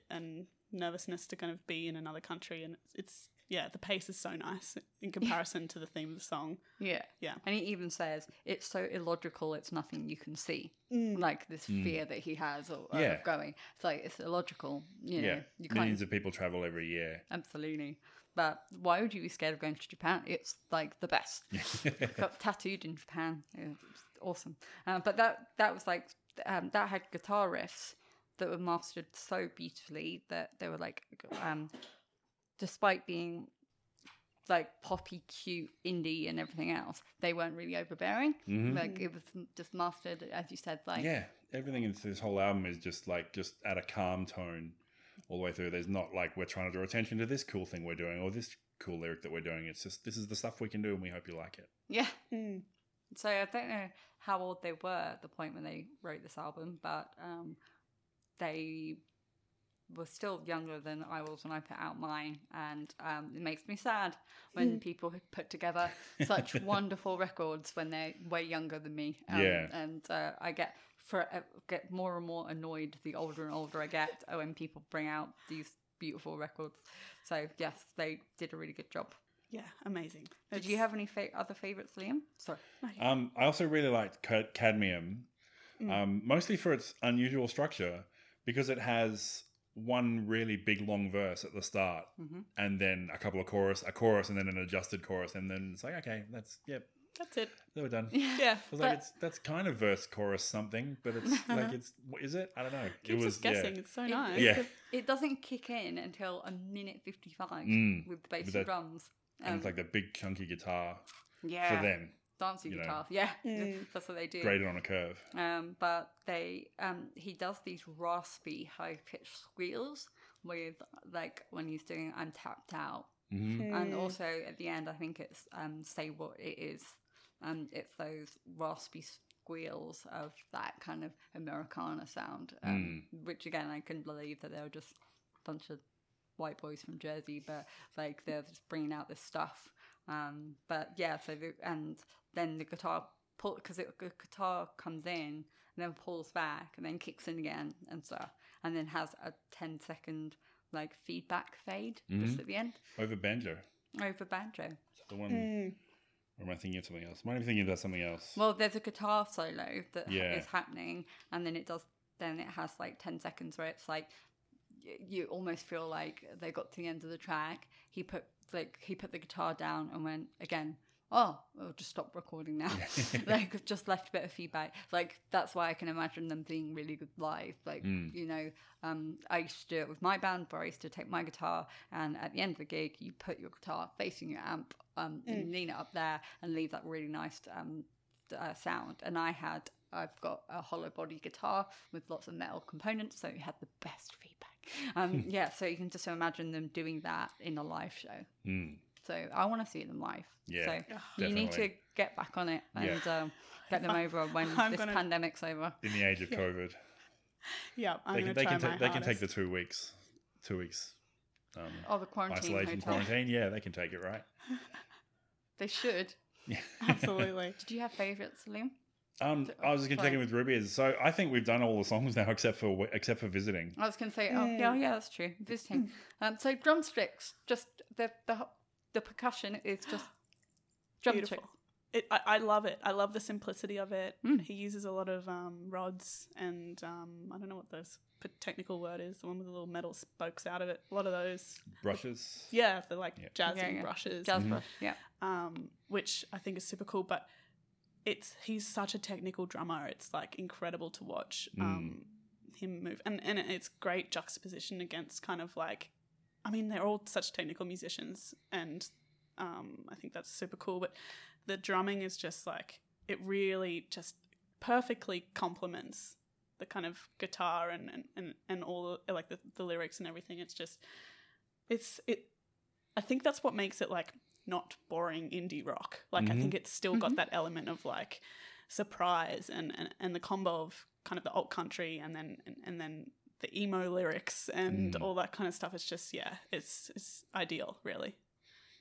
and nervousness to kind of be in another country, and it's yeah, the pace is so nice in comparison to the theme of the song. Yeah. Yeah. And he even says it's so illogical, it's nothing you can see. Mm. Like this Mm. fear that he has or, or Yeah. of going. It's like it's illogical. You know, yeah. you can't Millions of people travel every year. absolutely. But why would you be scared of going to Japan? It's like the best. Got tattooed in Japan. It was awesome. Uh, but that that was like um, that had guitar riffs that were mastered so beautifully that they were like, um, despite being like poppy, cute, indie, and everything else, they weren't really overbearing. Mhm. Like it was just mastered, as you said. Like yeah, everything in this whole album is just like just at a calm tone all the way through. There's not like we're trying to draw attention to this cool thing we're doing or this cool lyric that we're doing. It's just this is the stuff we can do, and we hope you like it. yeah. Mm. So I don't know how old they were at the point when they wrote this album, but um, they were still younger than I was when I put out mine, and um, it makes me sad when people put together such wonderful records when they're way younger than me. Um, Yeah. and uh, I get for uh, get more and more annoyed the older and older I get uh, when people bring out these beautiful records. So yes, they did a really good job. Yeah, amazing. Did you have any fa- other favorites, Liam? Sorry. Um, I also really liked Cad- Cadmium, Mm. um, mostly for its unusual structure because it has one really big long verse at the start, Mhm. and then a couple of chorus, a chorus, and then an adjusted chorus, and then it's like okay, that's yep, That's it. they were done. Yeah. I was like, it's that's kind of verse chorus something, but it's like it's what is it? I don't know. it was guessing. yeah. It's so It- nice. Yeah. It doesn't kick in until a minute 55 Mm, with the bass with and that- drums. and it's like the big chunky guitar yeah, for them, dancing you know. guitar. Yeah, Mm. that's what they do. graded on a curve. Um, but they, um, he does these raspy, high pitched squeals with like when he's doing "I'm tapped out," hmm and Mm. also at the end, I think it's um, "Say What It Is." Um, it's those raspy squeals of that kind of Americana sound, um, which again I couldn't believe that they were just a bunch of white boys from Jersey, but like they're just bringing out this stuff. Um, but yeah, so the, and then the guitar pull because the guitar comes in and then pulls back and then kicks in again and stuff, and then has a 10 second like feedback fade just at the end Over banjo. over banjo. The one. Mm. Or am I thinking of something else? Am I thinking about something else? Well, there's a guitar solo that is Yeah. happening, and then it does. Then it has like ten seconds where it's like you almost feel like they got to the end of the track. He put like he put the guitar down and went again. Oh, we'll just stop recording now. like just left a bit of feedback. Like that's why I can imagine them being really good live. Like you know, um, I used to do it with my band, where I used to take my guitar and at the end of the gig, you put your guitar facing your amp, um, and lean it up there, and leave that really nice um, uh, sound. And I had, I've got a hollow body guitar with lots of metal components, so it had the best feedback. Um, yeah, so you can just imagine them doing that in a live show. Mm. So I want to see them live. Yeah, so you need to get back on it Yeah. and um, get them over when I'm this gonna- pandemic's over. In the age of COVID, Yeah, I'm they can they try can my take they can take the two weeks, two weeks um, Oh, the quarantine isolation hotel. quarantine. Yeah, they can take it right. They should. Absolutely. Did you have favourites, Liam? Um, I was just gonna check in with Ruby. So I think we've done all the songs now except for except for visiting. I was going to say, oh yeah, yeah, that's true. Visiting. Um, so drumsticks, just the the the percussion is just. Beautiful. It, I, I love it. I love the simplicity of it. Mm. He uses a lot of um, rods and um, I don't know what those technical word is. The one with the little metal spokes out of it. A lot of those. Brushes. Yeah, the like Yeah. jazzy Yeah, yeah. brushes. Jazz brush, yeah. um, which I think is super cool. But it's he's such a technical drummer. It's like incredible to watch um, him move, and and it's great juxtaposition against kind of like, I mean, they're all such technical musicians, and um, I think that's super cool. But the drumming is just like it really just perfectly complements the kind of guitar and and and, and all like the, the lyrics and everything. It's just it's it. I think that's what makes it like not boring indie rock. Like I think it's still got that element of like surprise and, and and the combo of kind of the alt country and then and, and then the emo lyrics and all that kind of stuff. It's just yeah, it's it's ideal, really.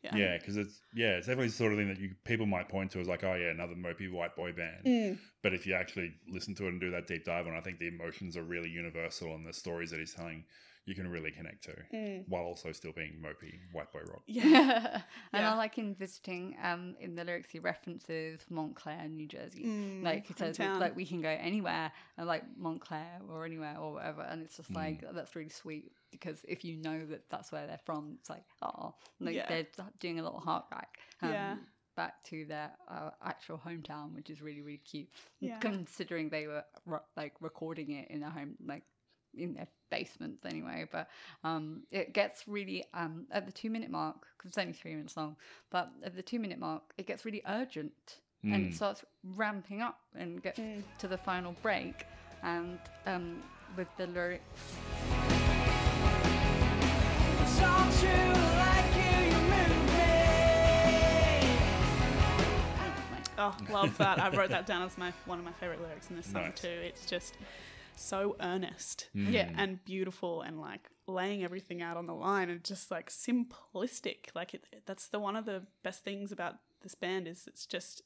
Yeah. Yeah, because it's yeah, it's definitely the sort of thing that you people might point to as like, oh yeah, another mopey white boy band. Mm. But if you actually listen to it and do that deep dive on, I think the emotions are really universal and the stories that he's telling, you can really connect to, Mm. while also still being mopey white boy rock. Yeah. and I like in visiting, um, in the lyrics he references Montclair, New Jersey. Mm, like he says, hometown. like we can go anywhere, and like Montclair or anywhere or whatever, and it's just like that's really sweet because if you know that that's where they're from, it's like oh, like Yeah. they're doing a little heart back. Um, Yeah. Back to their uh, actual hometown, which is really really cute. Yeah. Considering they were ro- like recording it in a home like in their basements anyway. But um, it gets really um, at the two minute mark because it's only three minutes long. But at the two minute mark, it gets really urgent and it starts ramping up and get to the final break. And um, with the lyrics, It's all true, like you, you move me. Oh, love that. I wrote that down as my one of my favorite lyrics in this song Nice. too. It's just so earnest mm. yeah, and beautiful and like laying everything out on the line and just like simplistic. Like it, that's the one of the best things about this band is it's just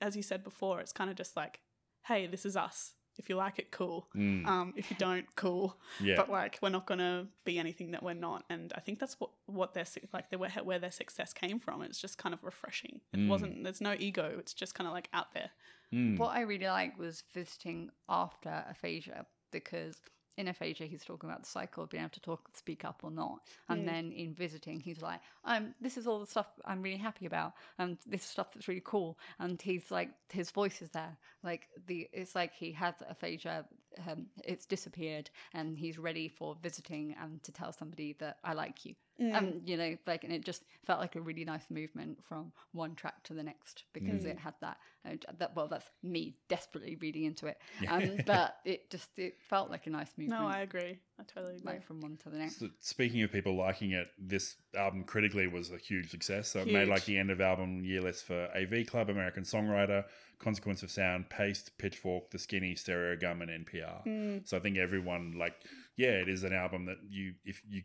as you said before, it's kind of just like, hey, this is us. If you like it, cool. Mm. Um, if you don't, cool. Yeah. But like, we're not gonna be anything that we're not. And I think that's what what their su- like they were where their success came from. It's just kind of refreshing. It mm. wasn't. There's no ego. It's just kind of like out there. Mm. what I really liked was visiting after aphasia because in aphasia he's talking about the cycle of being able to talk, speak up or not, and then in visiting he's like, um, this is all the stuff I'm really happy about, and this is stuff that's really cool, and he's like, his voice is there, like the it's like he has aphasia, um, it's disappeared, and he's ready for visiting and to tell somebody that I like you. Um, you know, like, and it just felt like a really nice movement from one track to the next because it had that. Uh, that well, that's me desperately reading into it. Um, but it just it felt like a nice movement. No, I agree. I totally agree. like from one to the next. So speaking of people liking it, this album critically was a huge success. So it made like the end of album year list for AV Club, American Songwriter, Consequence of Sound, Paste, Pitchfork, The Skinny, Stereogum, and NPR. Hmm. So I think everyone like, yeah, it is an album that you if you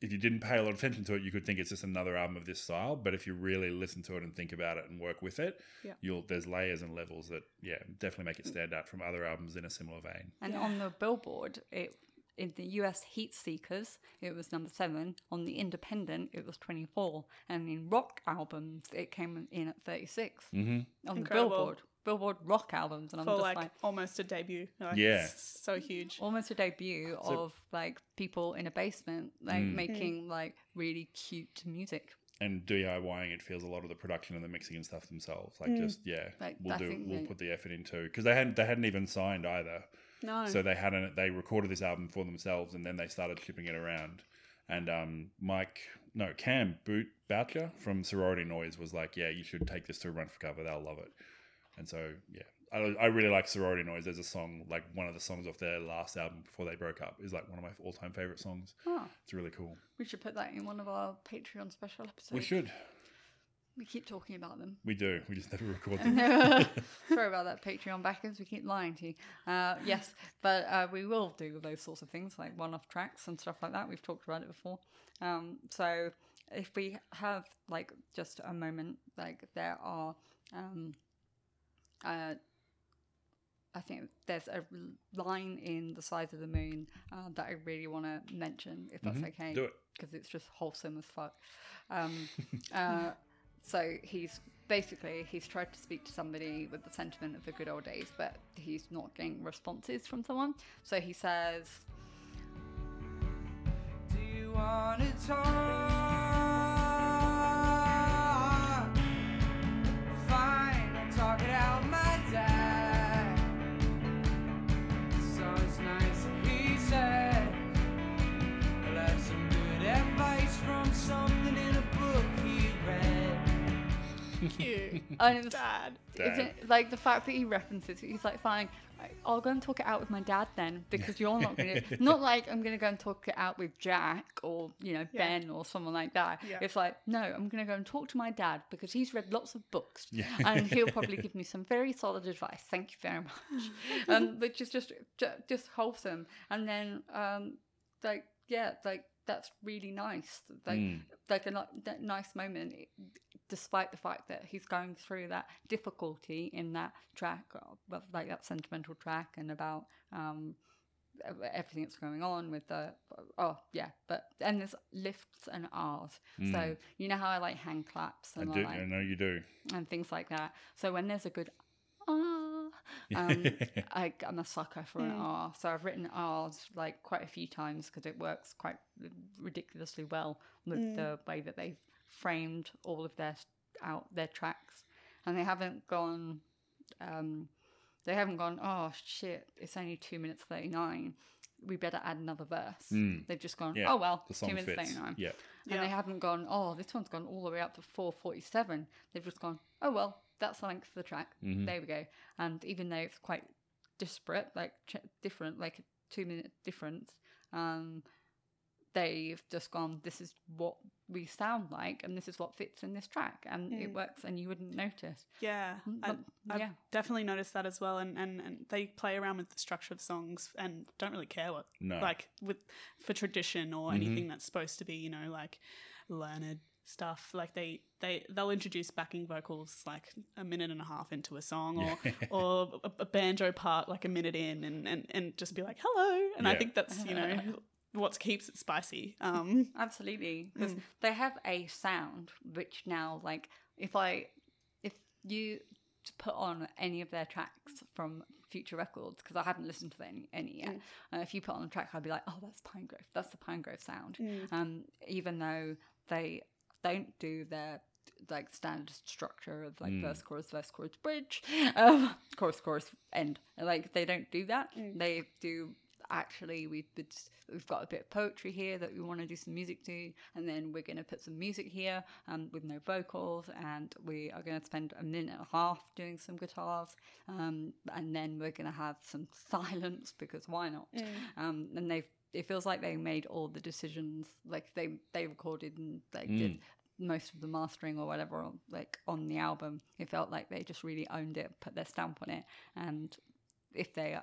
if you didn't pay a lot of attention to it, you could think it's just another album of this style. But if you really listen to it and think about it and work with it, Yeah. you'll there's layers and levels that yeah definitely make it stand out from other albums in a similar vein. And on the Billboard, it in the US Heatseekers, it was number seven. On the Independent, it was 24. And in rock albums, it came in at 36 mm-hmm. on Incredible. the Billboard. Billboard rock albums. And I'm For just like, like, almost a debut. Like, Yeah. it's so huge. almost a debut of like people in a basement, like making like really cute music. And DIYing it feels a lot of the production and the mixing and stuff themselves. Like just yeah, Like, we'll I do think we'll they- put the effort into because they hadn't they hadn't even signed either. No. So they hadn't. They recorded this album for themselves, and then they started shipping it around. And um, Mike, no, Cam Boot Boucher from Sorority Noise was like, "Yeah, you should take this to a Run for Cover. They'll love it." And so, yeah, I, I really like Sorority Noise. There's a song, like one of the songs off their last album before they broke up, is like one of my all-time favorite songs. Oh, It's really cool. we should put that in one of our Patreon special episodes. We should. We keep talking about them. We do. We just never record them. Sorry about that, Patreon backers. We keep lying to you. Uh, yes, but uh, we will do those sorts of things like one-off tracks and stuff like that. We've talked about it before. Um, so if we have like just a moment, like there are, um, uh, I think there's a line in The Size of the Moon uh, that I really want to mention, if that's okay. Do it. Because it's just wholesome as fuck. Um, uh, so he's basically he's tried to speak to somebody with the sentiment of the good old days, but he's not getting responses from someone. So he says, Cute. and it was, Dad. Dad. it- like the fact that he references, it, he's like, fine, I- I'll go and talk it out with my dad then, because you're not going to, not like I'm going to go and talk it out with Jack or, you know, Yeah. Ben or someone like that. Yeah. It's like, no, I'm going to go and talk to my dad because he's read lots of books and he'll probably give me some very solid advice. Thank you very much. um, which is just, ju- just wholesome. And then, um, like, yeah, like, that's really nice. Like, like a that nice moment, despite the fact that he's going through that difficulty in that track, uh, like that sentimental track, and about um, everything that's going on with the oh yeah, but and there's lifts and R's. So you know how I like hand claps I and do. I like I know you do. and things like that. So when there's a good um, I, I'm a sucker for an R. So I've written R's like quite a few times because it works quite ridiculously well with the way that they've framed all of their out their tracks, and they haven't gone. Um, they haven't gone. Oh shit! It's only two minutes thirty nine. We better add another verse. They've just gone. Yeah, oh well, the two minutes fits. thirty nine. Yeah. And Yeah. they haven't gone, oh, this one's gone all the way up to 447. They've just gone, oh, well, that's the length of the track. Mm-hmm. There we go. And even though it's quite disparate, like ch- different, like two minute difference, um, they've just gone, this is what we sound like and this is what fits in this track. And it works and you wouldn't notice. Yeah, I, but- I've yeah. definitely noticed that as well. And, and, and they play around with the structure of songs and don't really care what, No. like, with for tradition or anything that's supposed to be, you know, like learned stuff. Like they they they'll introduce backing vocals like a minute and a half into a song, or or a, a banjo part like a minute in, and and and just be like hello. And I think that's you know what keeps it spicy. Um, Absolutely, because they have a sound which now, like, if I, if you put on any of their tracks from future records, because I haven't listened to any, any yet, uh, if you put on a track, I'd be like, oh, that's Pinegrove, that's the Pinegrove sound. Um, even though they don't do their like standard structure of like verse chorus verse chorus bridge um, chorus chorus end. Like they don't do that. They do actually we've we've got a bit of poetry here that we want to do some music to and then we're going to put some music here um, with no vocals and we are going to spend a minute and a half doing some guitars um, and then we're going to have some silence because why not? Um, and they've it feels like they made all the decisions like they they recorded and they did most of the mastering or whatever on- like on the album it felt like they just really owned it put their stamp on it and if they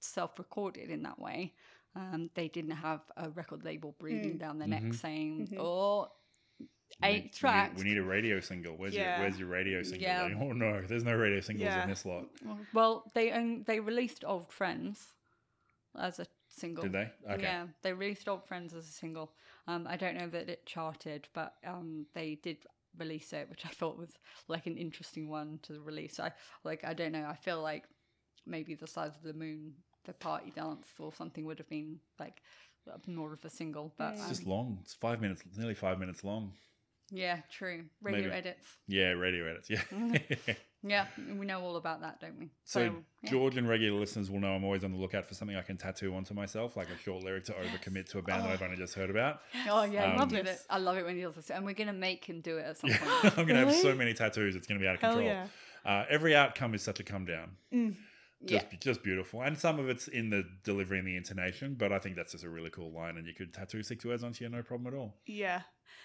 self-recorded in that way. Um, they didn't have a record label breathing down their Mm-hmm. neck saying, "Oh, eight We need- tracks." We need, a radio single. Where's Yeah. your Where's your radio single? Yeah. Like, oh no, there's no radio singles Yeah. in this lot. Well, they own, they released "Old Friends" as a single. Did they? Okay. Yeah, they released "Old Friends" as a single. Um, I don't know that it charted, but um, they did release it, which I thought was like an interesting one to release. I like, I don't know. I feel like maybe the size of the moon, the party dance, or something would have been like more of a single. But It's um, just long. It's five minutes, nearly five minutes long. yeah, true. Radio Maybe. edits. Yeah, radio edits. Yeah. Yeah, we know all about that, don't we? so yeah. George and regular listeners will know I'm always on the lookout for something I can tattoo onto myself, like a short lyric to overcommit to a band that I've only just heard about. Oh yeah, Um, I love it. I love it when he does this, and we're gonna make him do it at some point. I'm gonna have so many tattoos. It's gonna be out of Hell control. yeah. Uh, every outcome is such a come down. Just, yeah, just beautiful, and some of it's in the delivery and the intonation. But I think that's just a really cool line, and you could tattoo six words onto you, no problem at all. Yeah.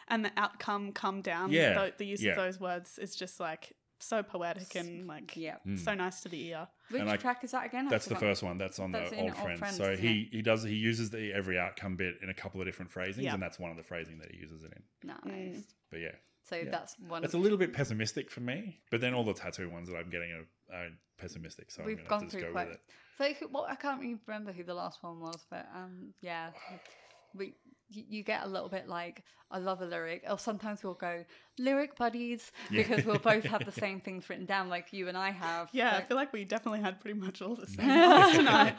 And the outcome come down. Yeah, The, the use yeah. of those words is just like so poetic and like yeah. so nice to the ear. Which And I- track is that again? I That's the first one. That's on That's the in old Old friends. Friends, So isn't he he does he uses the every outcome bit in a couple of different phrasings, Yeah. and that's one of the phrasing that he uses it in. Nice. But yeah, So that's one. it's a little bit pessimistic for me. But then all the tattoo ones that I'm getting are, are pessimistic, so We've I'm gonna gone have to through just go quite. with it. So who- well, I can't remember who the last one was, but um, yeah, we you, you get a little bit like I love a lyric, or sometimes we'll go lyric buddies because we'll both have the same things written down, like you and I have. Yeah, I feel like we definitely had pretty much all the same ones tonight.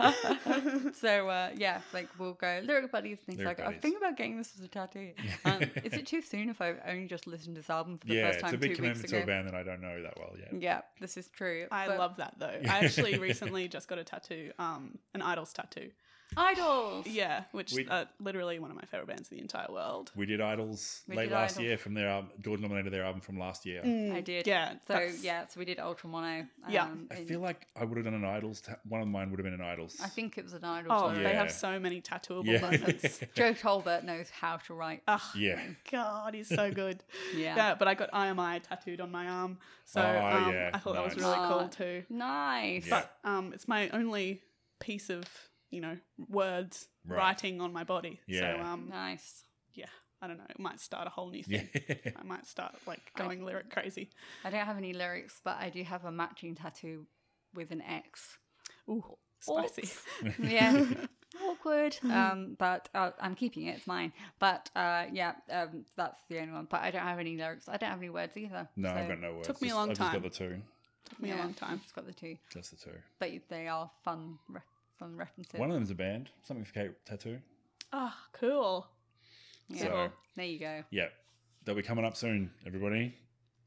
so uh, yeah, like we'll go lyric buddies, things Lyric like I think about getting this as a tattoo. Um, is it too soon if I've only just listened to this album for the Yeah, first it's time a big two weeks commitment to ago? a band that I don't know that well yet. Yeah, this is true. I love that though. I actually recently just got a tattoo, um, an IDLES tattoo. Idols. Yeah, which We- uh, literally one of my favorite bands in the entire world. We did IDLES We late did last IDLES. year from their album. George nominated their album from last year. I did. Yeah, So that's- yeah, so we did Ultra Mono. Yeah. um, I feel like I would have done an IDLES. Ta- one of mine would have been an IDLES. I think it was an idol. Oh, song. they Yeah. have so many tattooable yeah. moments. Joe Talbot knows how to write. Oh, yeah. God, he's so good. Yeah. yeah, but I got IMI tattooed on my arm, so Oh, um, yeah, I thought that was nice. really Ah, cool too. Nice. Yeah. But um, it's my only piece of you know words Right. writing on my body. Yeah. So um, Nice. yeah, I don't know. It might start a whole new Yeah. thing. I might start like going lyric crazy. I don't have any lyrics, but I do have a matching tattoo with an X. Ooh, spicy. Oops. yeah. Awkward. Um, but uh, I'm keeping it. It's mine. But uh, yeah, um, that's the only one. But I don't have any lyrics. I don't have any words either. no, so- I've got no words. Took me a Just- long I've just got the two. Took me yeah, a long time. I've just got the two. Just the two. But they are fun, re- fun references. One of them's a band. Something for Kate tattoo. Ah, cool. yeah. So- there you go. Yeah, they'll be coming up soon. Everybody,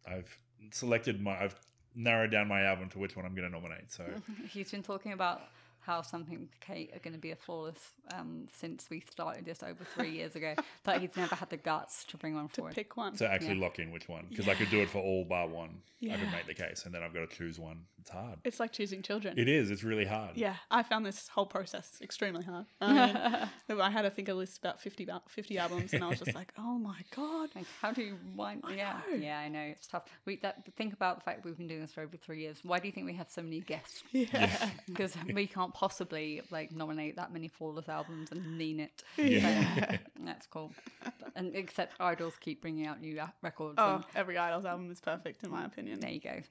I've selected my. I've narrowed down my album to which one I'm going to nominate. So He's been talking about how something Kate are going to be a flawless um, since we started this over three years ago, but he's never had the guts to bring one To forward. pick one. to actually Yeah. lock in which one because I could do it for all bar one. I could make the case, and then I've got to choose one. It's hard. It's like choosing children. It is. It's really hard. Yeah, I found this whole process extremely hard. Um, I had, I think, a list about 50, 50 albums, and I was just like, oh my God. Like, how do you wind? Yeah, know. yeah, I know it's tough. We that, think about the fact we've been doing this for over three years. Why do you think we have so many guests? Yeah. Because we can't possibly like nominate that many flawless albums and mean it. Yeah. So, that's cool. But- and except IDLES keep bringing out new records. Oh, and every IDLES album is perfect, in my opinion. there you go.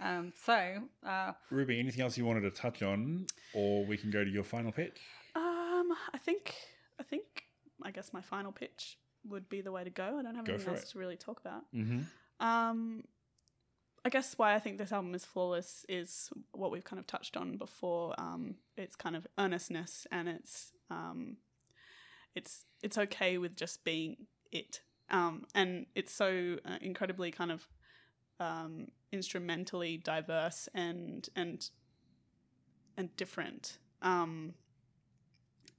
Um, so uh, Ruby, anything else you wanted to touch on, or we can go to your final pitch? Um, I think, I think, I guess my final pitch would be the way to go. I don't have Go anything else it. to really talk about. Mm-hmm. Um, I guess why I think this album is flawless is what we've kind of touched on before. Um, it's kind of earnestness and it's um, it's it's okay with just being it. Um, and it's so uh, incredibly kind of um, instrumentally diverse and and and different. Um,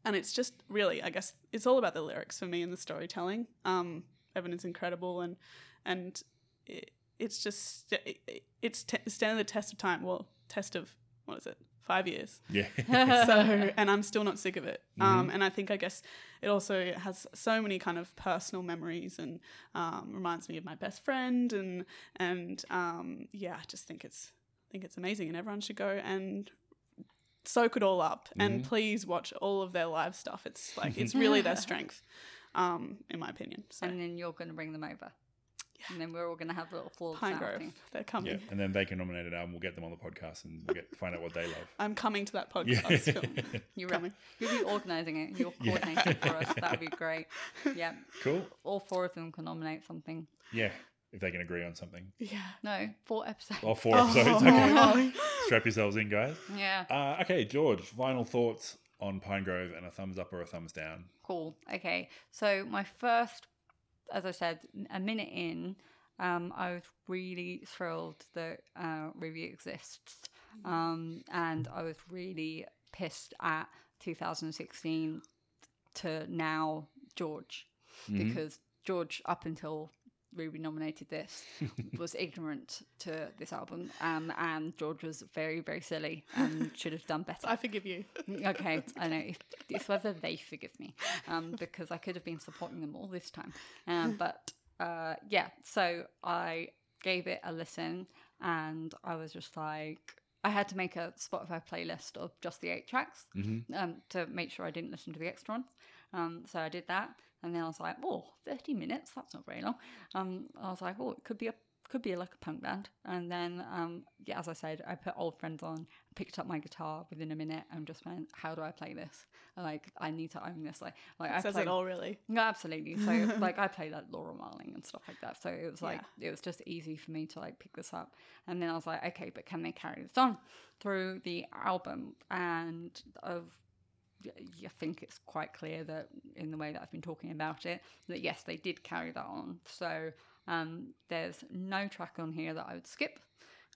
and it's just really, I guess, it's all about the lyrics for me and the storytelling. Um, Evan is incredible, and and it, it's just it, it- it's te- standing the test of time. Well, test of what is it? Five years. Yeah. So, and I'm still not sick of it. Um, and I think I guess it also has so many kind of personal memories and um, reminds me of my best friend and and um, yeah, I just think it's I think it's amazing and everyone should go and soak it all up Mm-hmm. and please watch all of their live stuff. It's like it's really their strength, um, in my opinion. So And then you're going to bring them over. And then we're all going to have a little flawless Pinegrove, outing. they're coming. Yeah, and then they can nominate an album. We'll get them on the podcast and we'll get find out what they love. I'm coming to that Yeah. podcast. You're Coming. You'll be organising it. You'll coordinate it for us. That would be great. Yeah. cool. All four of them can nominate something. Yeah, if they can agree on something. yeah. No, four episodes. All four episodes. Oh. Okay, strap yourselves in, guys. Yeah. Uh, okay, George. Final thoughts on Pinegrove and a thumbs up or a thumbs down. Cool. Okay. So my first, as I said, a minute in, um, I was really thrilled that uh, review exists, um, and I was really pissed at 2016 to now George. Because George up until Ruby nominated this was ignorant to this album, um, and George was very very silly and should have done better. I forgive you. Okay, I know. If, it's whether they forgive me, um, because I could have been supporting them all this time. Um, but uh, yeah, so I gave it a listen, and I was just like, I had to make a Spotify playlist of just the eight tracks um, to make sure I didn't listen to the extra ones. Um, so I did that, and then I was like, oh, 30 minutes, that's not very long. Um, I was like, oh, it could be a could be like a punk band. And then, um, yeah, as I said, I put old friends on, picked up my guitar within a minute, and just went, "How do I play this? Like, I need to own this." Like, like I Says play, it all, really. no, absolutely. So, like, I play like Laura Marling and stuff like that. So it was like it was just easy for me to like pick this up. And then I was like, okay, but can they carry this on through the album? And of I think it's quite clear that in the way that I've been talking about it, that yes, they did carry that on. So um, there's no track on here that I would skip.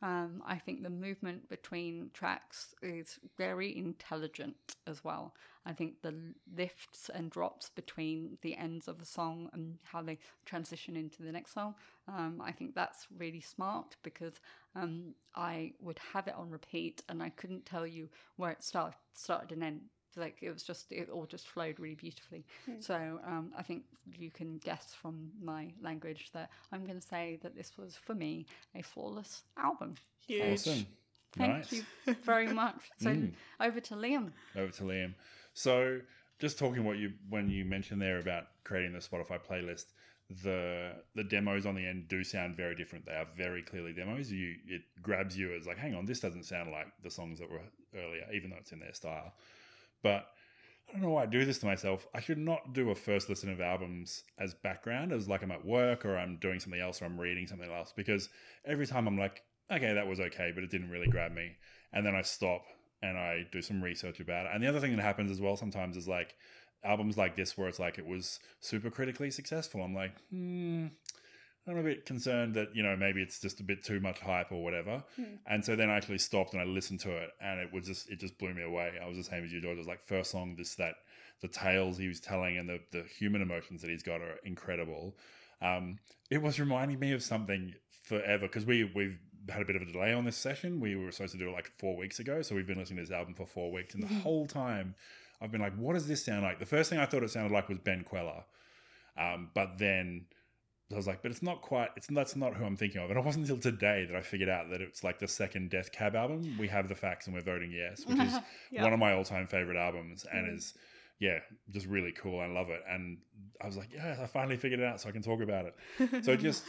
Um, I think the movement between tracks is very intelligent as well. I think the lifts and drops between the ends of a song and how they transition into the next song, um, I think that's really smart because um, I would have it on repeat and I couldn't tell you where it start, started and ended like it was just it all just flowed really beautifully so um, i think you can guess from my language that i'm going to say that this was for me a flawless album Huge. Awesome. thank nice. you very much so over to liam Over to Liam. So, just talking what you when you mentioned there about creating the Spotify playlist, the the demos on the end do sound very different. They are very clearly demos. You it grabs you as like, hang on, this doesn't sound like the songs that were earlier, even though it's in their style. But I don't know why I do this to myself. I should not do a first listen of albums as background, as like I'm at work or I'm doing something else or I'm reading something else, because every time I'm like, okay, that was okay, but it didn't really grab me. And then I stop and I do some research about it. And the other thing that happens as well sometimes is like albums like this where it's like it was super critically successful. I'm like, hmm, I'm a bit concerned that, you know, maybe it's just a bit too much hype or whatever. And so then I actually stopped and I listened to it and it was just, it just blew me away. I was the same as you, George. It was like first song, this, that, the tales he was telling and the, the human emotions that he's got are incredible. Um, it was reminding me of something forever because we, we've had a bit of a delay on this session. We were supposed to do it like four weeks ago. So we've been listening to this album for four weeks. And the whole time I've been like, what does this sound like? The first thing I thought it sounded like was Ben Kweller. Um, but then I was like, but it's not quite. It's that's not who I'm thinking of. And it wasn't until today that I figured out that it's like the second Death Cab album. We have the facts and we're voting yes, which is Yeah. one of my all-time favorite albums, and mm-hmm. is yeah, just really cool. I love it. And I was like, yeah, I finally figured it out, so I can talk about it. so just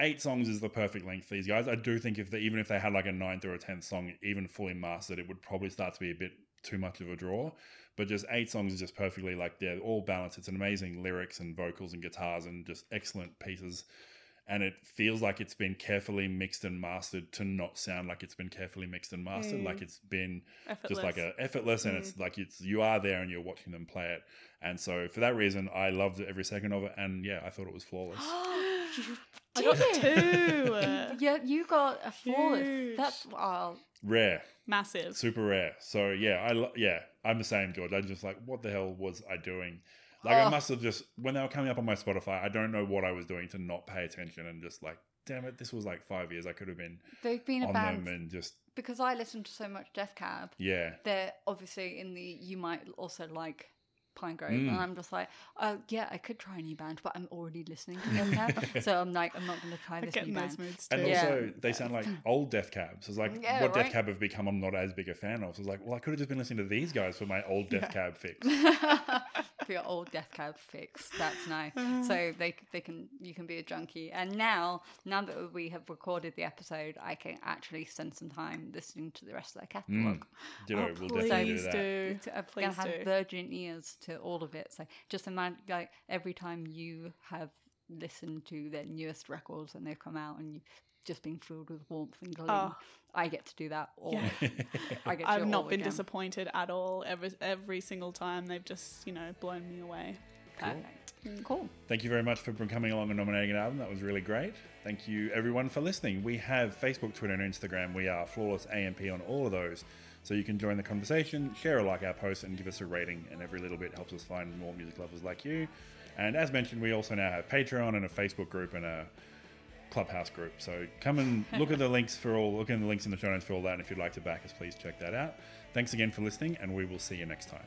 eight songs is the perfect length for these guys. I do think if they even if they had like a ninth or a tenth song, even fully mastered, it would probably start to be a bit too much of a draw. But just eight songs is just perfectly like they're all balanced. It's an amazing lyrics and vocals and guitars and just excellent pieces. And it feels like it's been carefully mixed and mastered to not sound like it's been carefully mixed and mastered. Mm. Like it's been Effortless. just like a effortless and it's like it's you are there and you're watching them play it. And so for that reason, I loved every second of it. And yeah, I thought it was flawless. I got two. yeah you got a flawless Huge. that's wow Rare. Massive. super rare. So yeah, I lo- yeah, I'm the same, George. I'm just like, what the hell was I doing? Like I Oh. must have just when they were coming up on my Spotify, I don't know what I was doing to not pay attention and just like, damn it, this was like five years. I could have been they've been a on band them and just because i listened to so much death cab yeah, they're obviously in the you might also like Pinegrove, and mm. I'm just like, oh yeah, I could try a new band, but I'm already listening to them now, so I'm like, I'm not going to try this new band. moods too. And Yeah. also, they sound like old Death Cabs. It's like Yeah, what right. Death Cab have become. I'm not as big a fan of. So it's like, well, I could have just been listening to these guys for my old Death Cab fix. for your old death cab fix. That's nice. so they they can you can be a junkie. And now now that we have recorded the episode, I can actually spend some time listening to the rest of their mm. catalog. Ditto, Oh, we'll definitely do please that. do. I'm Please gonna have do. virgin ears to all of it. So just imagine like every time you have listened to their newest records and they've come out and you've just being filled with warmth and glee. Oh. Ah. I get to do that all. Yeah. I get to I've not all been again. disappointed at all. Every every single time they've just you know blown me away. Perfect. Mm, cool. Thank you very much for coming along and nominating an album. That was really great. Thank you, everyone, for listening. We have Facebook, Twitter, and Instagram. We are Flawless AMP on all of those. So you can join the conversation, share or like our posts, and give us a rating. And every little bit helps us find more music lovers like you. And as mentioned, we also now have Patreon and a Facebook group and a Clubhouse group. So come and look at the links for all, look in the links in the show notes for all that. And if you'd like to back us, please check that out. Thanks again for listening, and we will see you next time.